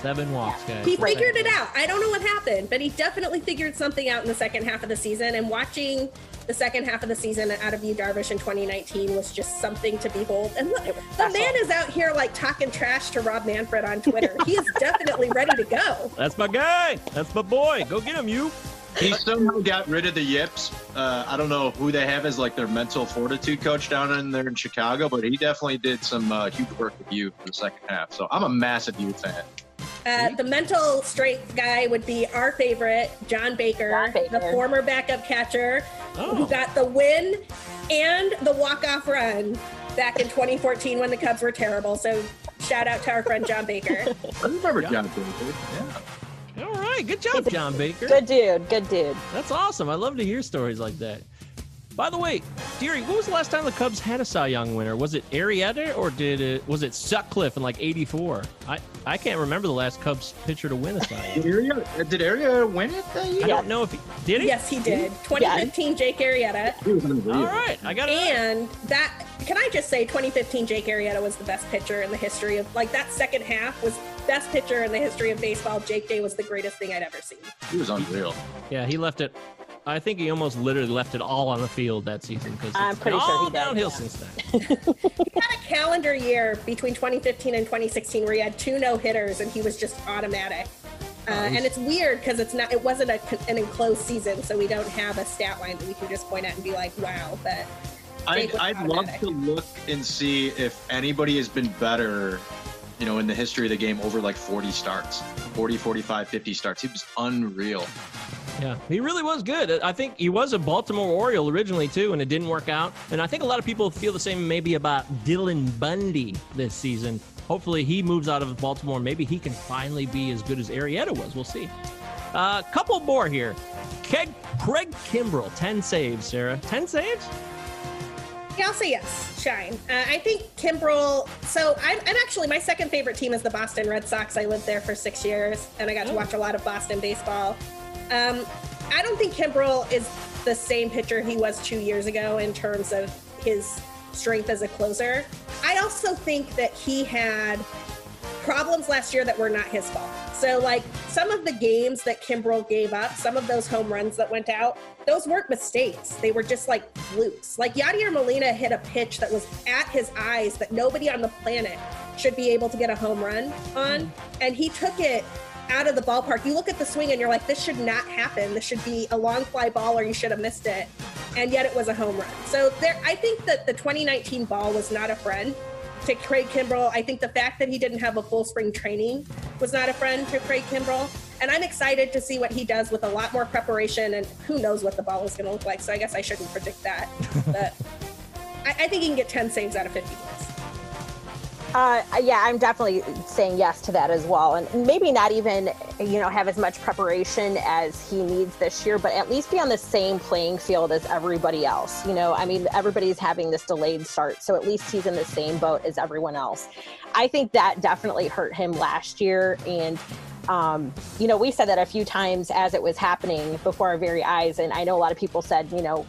S6: Seven walks, guys.
S7: He figured it out. I don't know what happened, but he definitely figured something out in the second half of the season. And watching the second half of the season out of Yu Darvish in 2019 was just something to behold. And look, the man is out here like talking trash to Rob Manfred on Twitter. he is definitely ready to go.
S6: That's my guy. That's my boy. Go get him, Yu.
S3: He somehow got rid of the yips. Uh, I don't know who they have as like their mental fortitude coach down in there in Chicago, but he definitely did some uh, huge work with Yu for the second half. So I'm a massive Yu fan.
S7: Uh, the mental strength guy would be our favorite, John Baker,
S8: John Baker.
S7: the former backup catcher
S6: Oh.
S7: who got the win and the walk-off run back in 2014 when the Cubs were terrible. So shout out to our friend John Baker.
S3: I remember
S6: Yeah.
S3: John Baker. Yeah.
S6: All right. Good job, John Baker.
S8: Good dude. Good dude.
S6: That's awesome. I love to hear stories like that. By the way, Deary, when was the last time the Cubs had a Cy Young winner? Was it Arrieta or did it was it Sutcliffe in like '84? I I can't remember the last Cubs pitcher to win a Cy Young.
S3: Did Arrieta, uh, did Arrieta win it that year?
S6: I don't know if he did he.
S7: yes, he did. 2015, Jake Arrieta.
S3: He was unbelievable.
S6: All right, I got it. right.
S7: And that, can I just say, 2015, Jake Arrieta was the best pitcher in the history of, like, that second half was best pitcher in the history of baseball. Jake Day was the greatest thing I'd ever seen.
S3: He was unreal.
S6: Yeah, he left it. I think he almost literally left it all on the field that season because
S8: I'm pretty
S6: been
S8: sure he
S6: all
S8: did,
S6: downhill
S8: yeah.
S6: since then.
S7: He had a calendar year between 2015 and 2016 where he had two no hitters and he was just automatic. Uh, and it's weird because it's not, it wasn't a, an enclosed season, so we don't have a stat line that we can just point at and be like, wow. But
S3: I'd, I'd love to look and see if anybody has been better, you know, in the history of the game over like 40 starts, 40, 45, 50 starts. He was unreal.
S6: Yeah, he really was good. I think he was a Baltimore Oriole originally too, and it didn't work out. And I think a lot of people feel the same maybe about Dylan Bundy this season. Hopefully, he moves out of Baltimore. Maybe he can finally be as good as Arrieta was. We'll see. A uh, couple more here. Keg, Craig Kimbrel, ten saves. Sarah, ten saves.
S7: Yeah, I'll say yes. Shine. Uh, I think Kimbrel. So I'm, I'm actually my second favorite team is the Boston Red Sox. I lived there for six years, and I got to
S6: Oh.
S7: watch a lot of Boston baseball. Um, I don't think Kimbrel is the same pitcher he was two years ago in terms of his strength as a closer. I also think that he had problems last year that were not his fault. So, like some of the games that Kimbrel gave up, some of those home runs that went out, those weren't mistakes. They were just like flukes. Like Yadier Molina hit a pitch that was at his eyes that nobody on the planet should be able to get a home run on, and he took it out of the ballpark. You look at the swing and you're like, this should not happen. This should be a long fly ball, or you should have missed it. And yet it was a home run. So there, I think that the 2019 ball was not a friend to Craig Kimbrel. I think the fact that he didn't have a full spring training was not a friend to Craig Kimbrel. And I'm excited to see what he does with a lot more preparation and who knows what the ball is going to look like. So I guess I shouldn't predict that. But I, I think he can get 10 saves out of 50 games.
S8: Uh, yeah, I'm definitely saying yes to that as well, and maybe not even, you know, have as much preparation as he needs this year, but at least be on the same playing field as everybody else. You know, I mean, everybody's having this delayed start, so at least he's in the same boat as everyone else. I think that definitely hurt him last year, and um, you know, we said that a few times as it was happening before our very eyes, and I know a lot of people said, you know,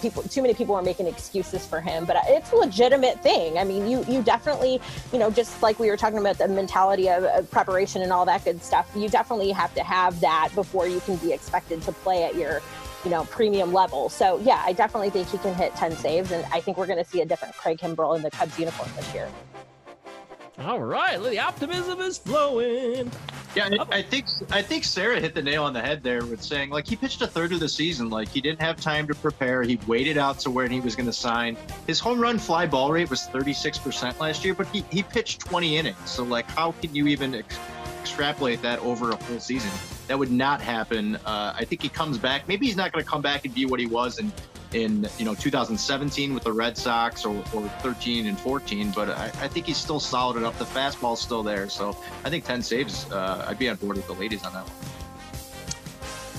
S8: people too many people are making excuses for him but it's a legitimate thing. I mean you you definitely you know just like we were talking about the mentality of, of preparation and all that good stuff you definitely have to have that before you can be expected to play at your you know premium level. So yeah i definitely think he can hit 10 saves and i think we're going to see a different craig kimbrel in the cubs uniform this year
S6: All right, the optimism is flowing.
S3: Yeah, I, I think I think Sarah hit the nail on the head there with saying like he pitched a third of the season, like he didn't have time to prepare. He waited out to when he was going to sign. His home run fly ball rate was 36% last year, but he, he pitched 20 innings. So like, how can you even ex- extrapolate that over a full season? That would not happen. Uh, I think he comes back. Maybe he's not going to come back and be what he was in in you know 2017 with the Red Sox or, or 13 and 14. But I, I think he's still solid enough. The fastball's still there, so I think 10 saves. Uh, I'd be on board with the ladies on that one.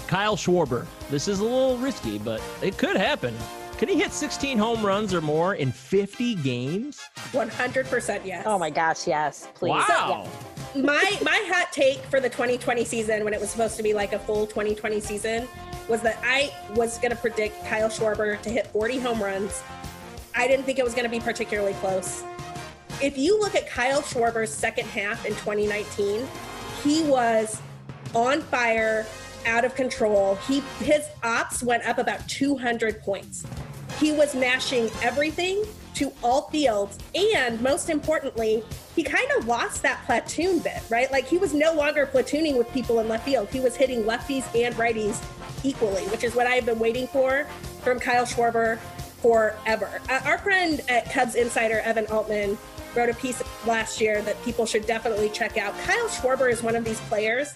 S6: Kyle Schwarber. This is a little risky, but it could happen. Could he hit 16 home runs or more in 50 games?
S7: 100% yes.
S8: Oh my gosh, yes, please.
S6: Wow.
S7: my my hot take for the 2020 season when it was supposed to be like a full 2020 season was that I was going to predict Kyle Schwarber to hit 40 home runs. I didn't think it was going to be particularly close. If you look at Kyle Schwarber's second half in 2019, he was on fire, out of control. He his ops went up about 200 points. He was mashing everything to all fields, and most importantly, he kind of lost that platoon bit, right? Like he was no longer platooning with people in left field. He was hitting lefties and righties equally, which is what I've been waiting for from Kyle Schwarber forever. Uh, our friend at Cubs Insider, Evan Altman, wrote a piece last year that people should definitely check out. Kyle Schwarber is one of these players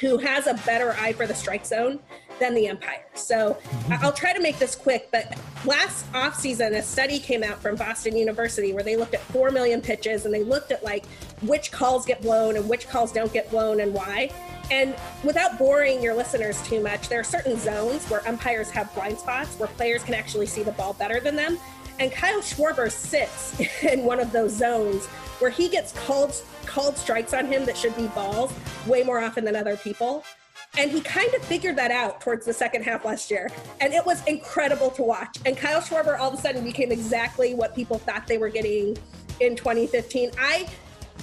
S7: who has a better eye for the strike zone than the umpire. So I'll try to make this quick, but last offseason, a study came out from Boston University where they looked at 4 million pitches and they looked at like which calls get blown and which calls don't get blown and why. And without boring your listeners too much, there are certain zones where umpires have blind spots where players can actually see the ball better than them. And Kyle Schwarber sits in one of those zones where he gets called called strikes on him that should be balls way more often than other people. And he kind of figured that out towards the second half last year. And it was incredible to watch. And Kyle Schwarber all of a sudden became exactly what people thought they were getting in 2015. I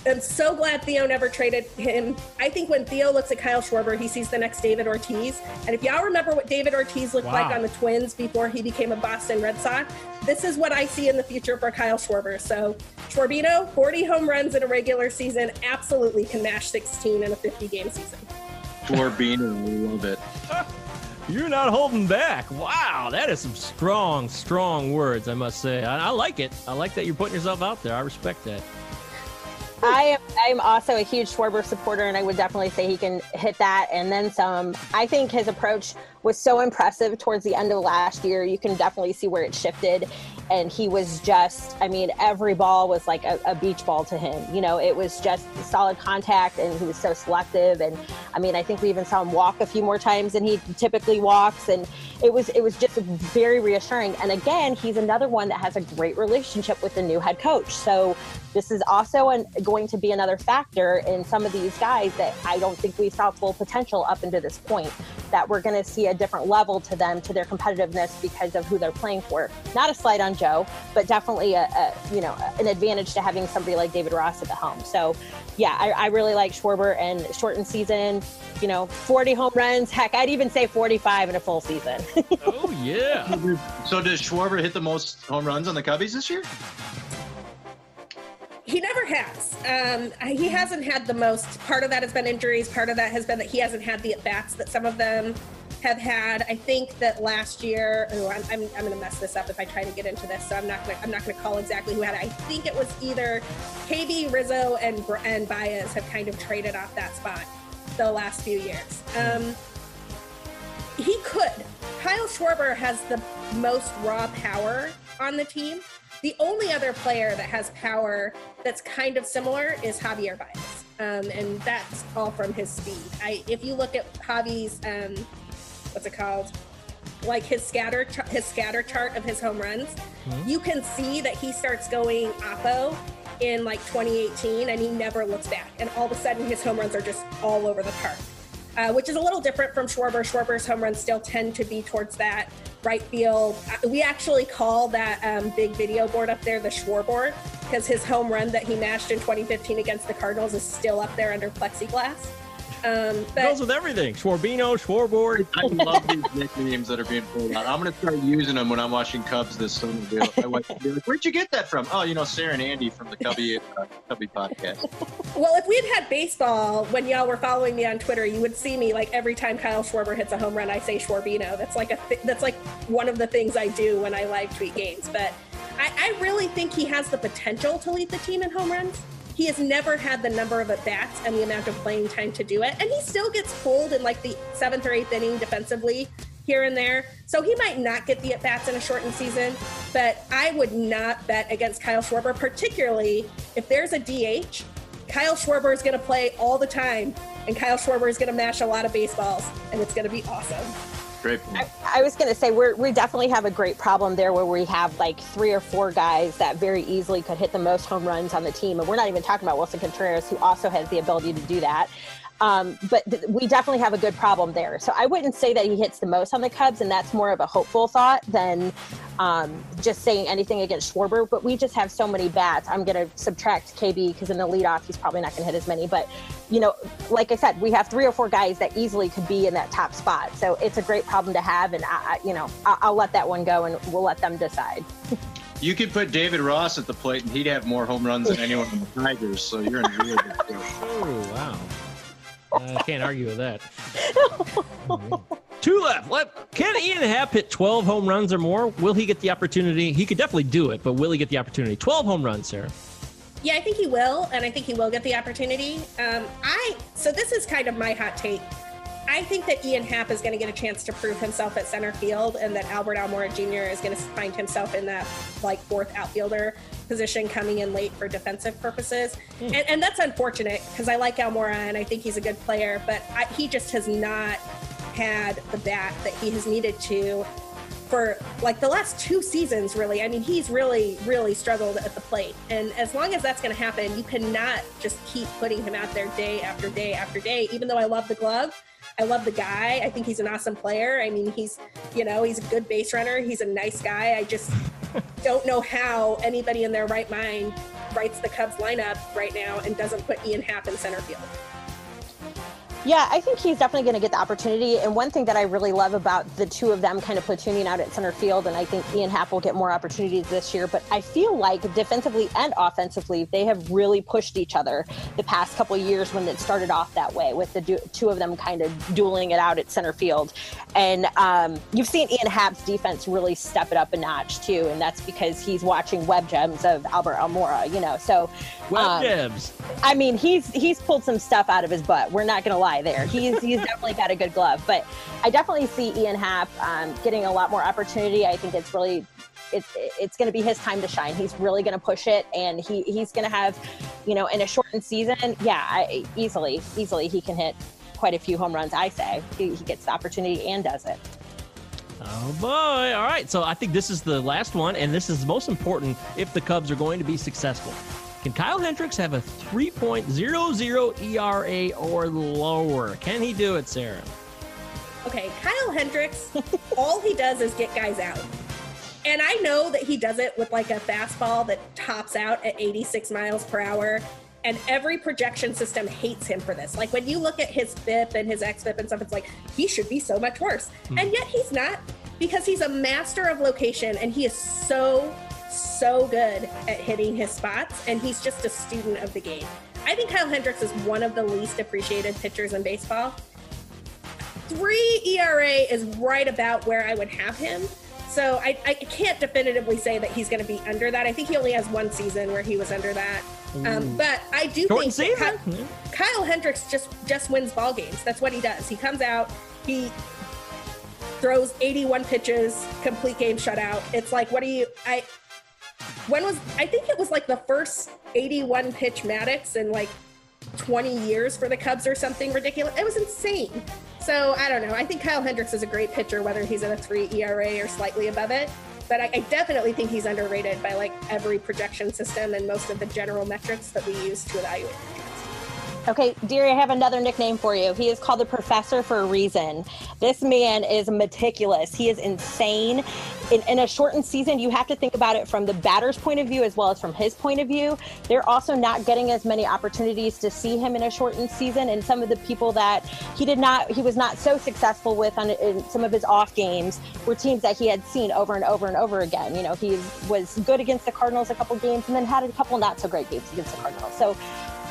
S7: am so glad Theo never traded him. I think when Theo looks at Kyle Schwarber, he sees the next David Ortiz. And if y'all remember what David Ortiz looked
S6: Wow.
S7: like on the Twins before he became a Boston Red Sox, this is what I see in the future for Kyle Schwarber. So Schwarbino, 40 home runs in a regular season, absolutely can mash 16 in a 50 game season.
S3: Schwarbino, I love it.
S6: You're not holding back. Wow, that is some strong, strong words, I must say. I, I like it. I like that you're putting yourself out there. I respect that.
S8: I am I'm also a huge Schwarber supporter, and I would definitely say he can hit that and then some. I think his approach was so impressive towards the end of last year. You can definitely see where it shifted, and he was just. I mean, every ball was like a, a beach ball to him. You know, it was just solid contact, and he was so selective. And I mean, I think we even saw him walk a few more times than he typically walks, and it was it was just very reassuring. And again, he's another one that has a great relationship with the new head coach. So this is also an, going to be another factor in some of these guys that I don't think we saw full potential up until this point. That we're going to see a different level to them, to their competitiveness because of who they're playing for. Not a slight on Joe, but definitely a, a you know an advantage to having somebody like David Ross at the helm. So yeah, I, I really like Schwarber and shortened season. You know, 40 home runs. Heck, I'd even say 45 in a full season.
S6: oh yeah.
S3: So does Schwarber hit the most home runs on the Cubbies this year?
S7: He never has. Um, he hasn't had the most. Part of that has been injuries. Part of that has been that he hasn't had the at bats that some of them have had. I think that last year. I'm, I'm, I'm going to mess this up if I try to get into this. So I'm not going. I'm not going to call exactly who had it. I think it was either KB, Rizzo, and and Baez have kind of traded off that spot the last few years. Um, he could. Kyle Schwarber has the most raw power on the team. The only other player that has power that's kind of similar is Javier Baez, um, and that's all from his speed. I, if you look at Javy's, um, what's it called, like his scatter his scatter chart of his home runs, you can see that he starts going oppo in like 2018, and he never looks back. And all of a sudden, his home runs are just all over the park uh, which is a little different from Schwarber. Schwarber's home runs still tend to be towards that right field. Uh, We actually call that um, big video board up there the Schwarboard because his home run that he mashed in 2015 against the Cardinals is still up there under plexiglass. Um, but
S6: Goes with everything. Schwarbino, Schwarboard.
S3: I love these nicknames that are being pulled out. I'm going to start using them when I'm watching Cubs this summer. My wife will be like, Where'd you get that from? Oh, you know, Sarah and Andy from the Cubbie, uh, Cubbie podcast.
S7: Well, if we had had baseball when y'all were following me on Twitter, you would see me like every time Kyle Schwarber hits a home run, I say Schwarbino. That's like a th- that's like one of the things I do when I live tweet games. But I, I really think he has the potential to lead the team in home runs. He has never had the number of at bats and the amount of playing time to do it, and he still gets pulled in like the seventh or eighth inning defensively. Here and there. So he might not get the at bats in a shortened season, but I would not bet against Kyle Schwarber, particularly if there's a DH. Kyle Schwarber is going to play all the time, and Kyle Schwarber is going to mash a lot of baseballs, and it's going to be awesome.
S3: Great.
S8: I, I was going to say we're, we definitely have a great problem there where we have like three or four guys that very easily could hit the most home runs on the team, and we're not even talking about Willson Contreras, who also has the ability to do that. Um, but th- we definitely have a good problem there. So I wouldn't say that he hits the most on the Cubs, and that's more of a hopeful thought than um, just saying anything against Schwarber. But we just have so many bats. I'm going to subtract KB because in the leadoff, he's probably not going to hit as many. But, you know, like I said, we have three or four guys that easily could be in that top spot. So it's a great problem to have. And, I, I you know, I- I'll let that one go and we'll let them decide.
S3: You could put David Ross at the plate, and he'd have more home runs than anyone in the Tigers. So you're in really good shape.
S6: Oh, wow. I can't argue with that. Two left. Let, can Ian Happ hit 12 home runs or more? Will he get the opportunity? He could definitely do it, but will he get the opportunity? 12 home runs, Sarah.
S7: Yeah, I think he will, and I think he will get the opportunity. Um, I so this is kind of my hot take. I think that Ian Happ is going to get a chance to prove himself at center field, and that Albert Almora Jr. is going to find himself in that like fourth outfielder position, coming in late for defensive purposes. Hmm. And, and that's unfortunate because I like Almora and I think he's a good player, but I, he just has not had the bat that he has needed to for like the last two seasons really i mean he's really really struggled at the plate and as long as that's going to happen you cannot just keep putting him out there day after day after day even though i love the glove i love the guy. I think he's an awesome player. I mean he's you know he's a good base runner. He's a nice guy. I just don't know how anybody in their right mind writes the cubs lineup right now and doesn't put ian happ in center field
S8: Yeah, I think he's definitely going to get the opportunity. And one thing that I really love about the two of them kind of platooning out at center field, and I think Ian Happ will get more opportunities this year, but I feel like defensively and offensively, they have really pushed each other the past couple of years when it started off that way with the du- two of them kind of dueling it out at center field. And um, you've seen Ian Happ's defense really step it up a notch too, and that's because he's watching web gems of Albert Almora, you know. So
S6: Web
S8: um,
S6: Debs.
S8: I mean, he's he's pulled some stuff out of his butt. We're not going to lie there. He's he's definitely got a good glove, but I definitely see Ian Happ um, getting a lot more opportunity. I think it's really it's it's going to be his time to shine. He's really going to push it, and he he's going to have, you know, in a shortened season, yeah, I, easily easily he can hit quite a few home runs. I say he, he gets the opportunity and does it.
S6: Oh boy. All right. So I think this is the last one, and this is most important if the Cubs are going to be successful. Can Kyle Hendricks have a 3.00 ERA or lower? Can he do it, Sarah?
S7: Okay, Kyle Hendricks, all he does is get guys out. And I know that he does it with like a fastball that tops out at 86 miles per hour. And every projection system hates him for this. Like when you look at his FIP and his XFIP and stuff, it's like he should be so much worse. Hmm. And yet he's not because he's a master of location and he is so, so good at hitting his spots. And he's just a student of the game. I think Kyle Hendricks is one of the least appreciated pitchers in baseball three ERA is right about where I would have him. So I, I can't definitively say that he's going to be under that. I think he only has one season where he was under that. Um, but I do think? Kyle, Kyle Hendricks just just wins ball games. That's what he does. He comes out, he throws 81 pitches, complete game shutout. It's like, what do you? I when was I think it was like the first 81 pitch Maddux in like 20 years for the Cubs or something ridiculous. It was insane. So I don't know. I think Kyle Hendricks is a great pitcher, whether he's at a three ERA or slightly above it. But I, I definitely think he's underrated by like every projection system and most of the general metrics that we use to evaluate.
S8: Okay, Deary, I have another nickname for you. He is called the professor for a reason. This man is meticulous. He is insane. In, in a shortened season, you have to think about it from the batter's point of view as well as from his point of view. They're also not getting as many opportunities to see him in a shortened season. And some of the people that he did not, he was not so successful with on in some of his off games were teams that he had seen over and over and over again. You know, he was good against the Cardinals a couple games and then had a couple not so great games against the Cardinals. So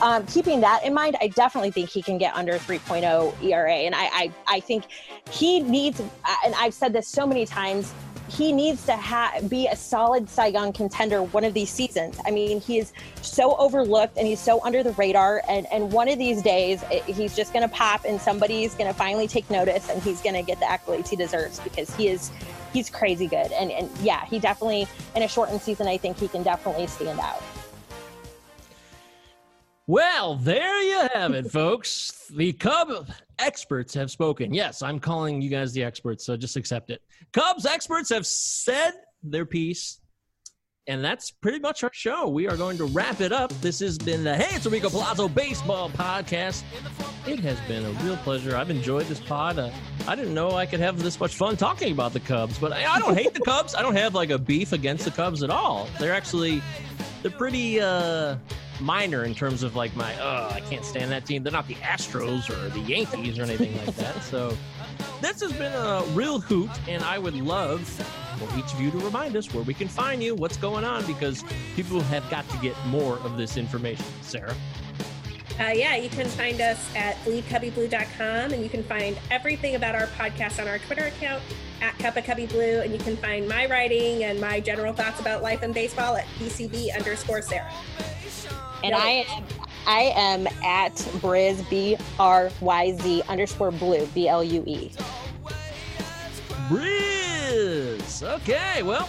S8: um, keeping that in mind, I definitely think he can get under 3.0 ERA. And I, I, I think he needs, and I've said this so many times, he needs to ha- be a solid Cy Young contender one of these seasons. I mean, he is so overlooked and he's so under the radar. And, and one of these days, it, he's just going to pop and somebody's going to finally take notice and he's going to get the accolades he deserves because he is he's crazy good. And, and yeah, he definitely, in a shortened season, I think he can definitely stand out.
S6: Well, there you have it, folks. The Cub experts have spoken. Yes, I'm calling you guys the experts, so just accept it. Cubs experts have said their piece, and that's pretty much our show. We are going to wrap it up. This has been the Hey, it's Rico Palazzo Baseball Podcast. It has been a real pleasure. I've enjoyed this pod. Uh, I didn't know I could have this much fun talking about the Cubs, but I, I don't hate the Cubs. I don't have like a beef against the Cubs at all. They're actually, they're pretty. uh minor in terms of like my oh I can't stand that team. They're not the Astros or the Yankees or anything like that. So this has been a real hoot, and I would love for each of you to remind us where we can find you, what's going on, because people have got to get more of this information. Sarah.
S7: Uh, yeah, you can find us at bleedcubbieblue.com and you can find everything about our podcast on our Twitter account at Cuppa Cubbie Blue. And you can find my writing and my general thoughts about life and baseball at BCB underscore Sarah.
S8: And I am I am at Bryz B R Y Z underscore blue B L U E.
S6: Bryz. Okay, well,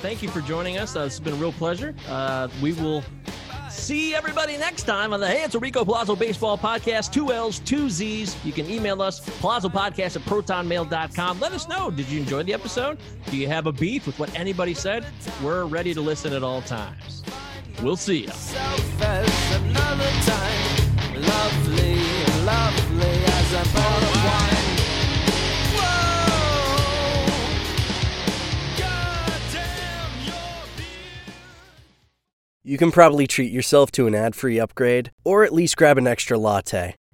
S6: thank you for joining us. Uh, this has been a real pleasure. Uh, we will see everybody next time on the Hey, it's a Rico Palazzo Baseball Podcast. Two L's, two Z's. You can email us, Podcast at protonmail.com. Let us know. Did you enjoy the episode? Do you have a beef with what anybody said? We're ready to listen at all times. We'll see you.
S4: another time. Lovely, lovely as a bottle of wine.
S2: You can probably treat yourself to an ad free upgrade, or at least grab an extra latte.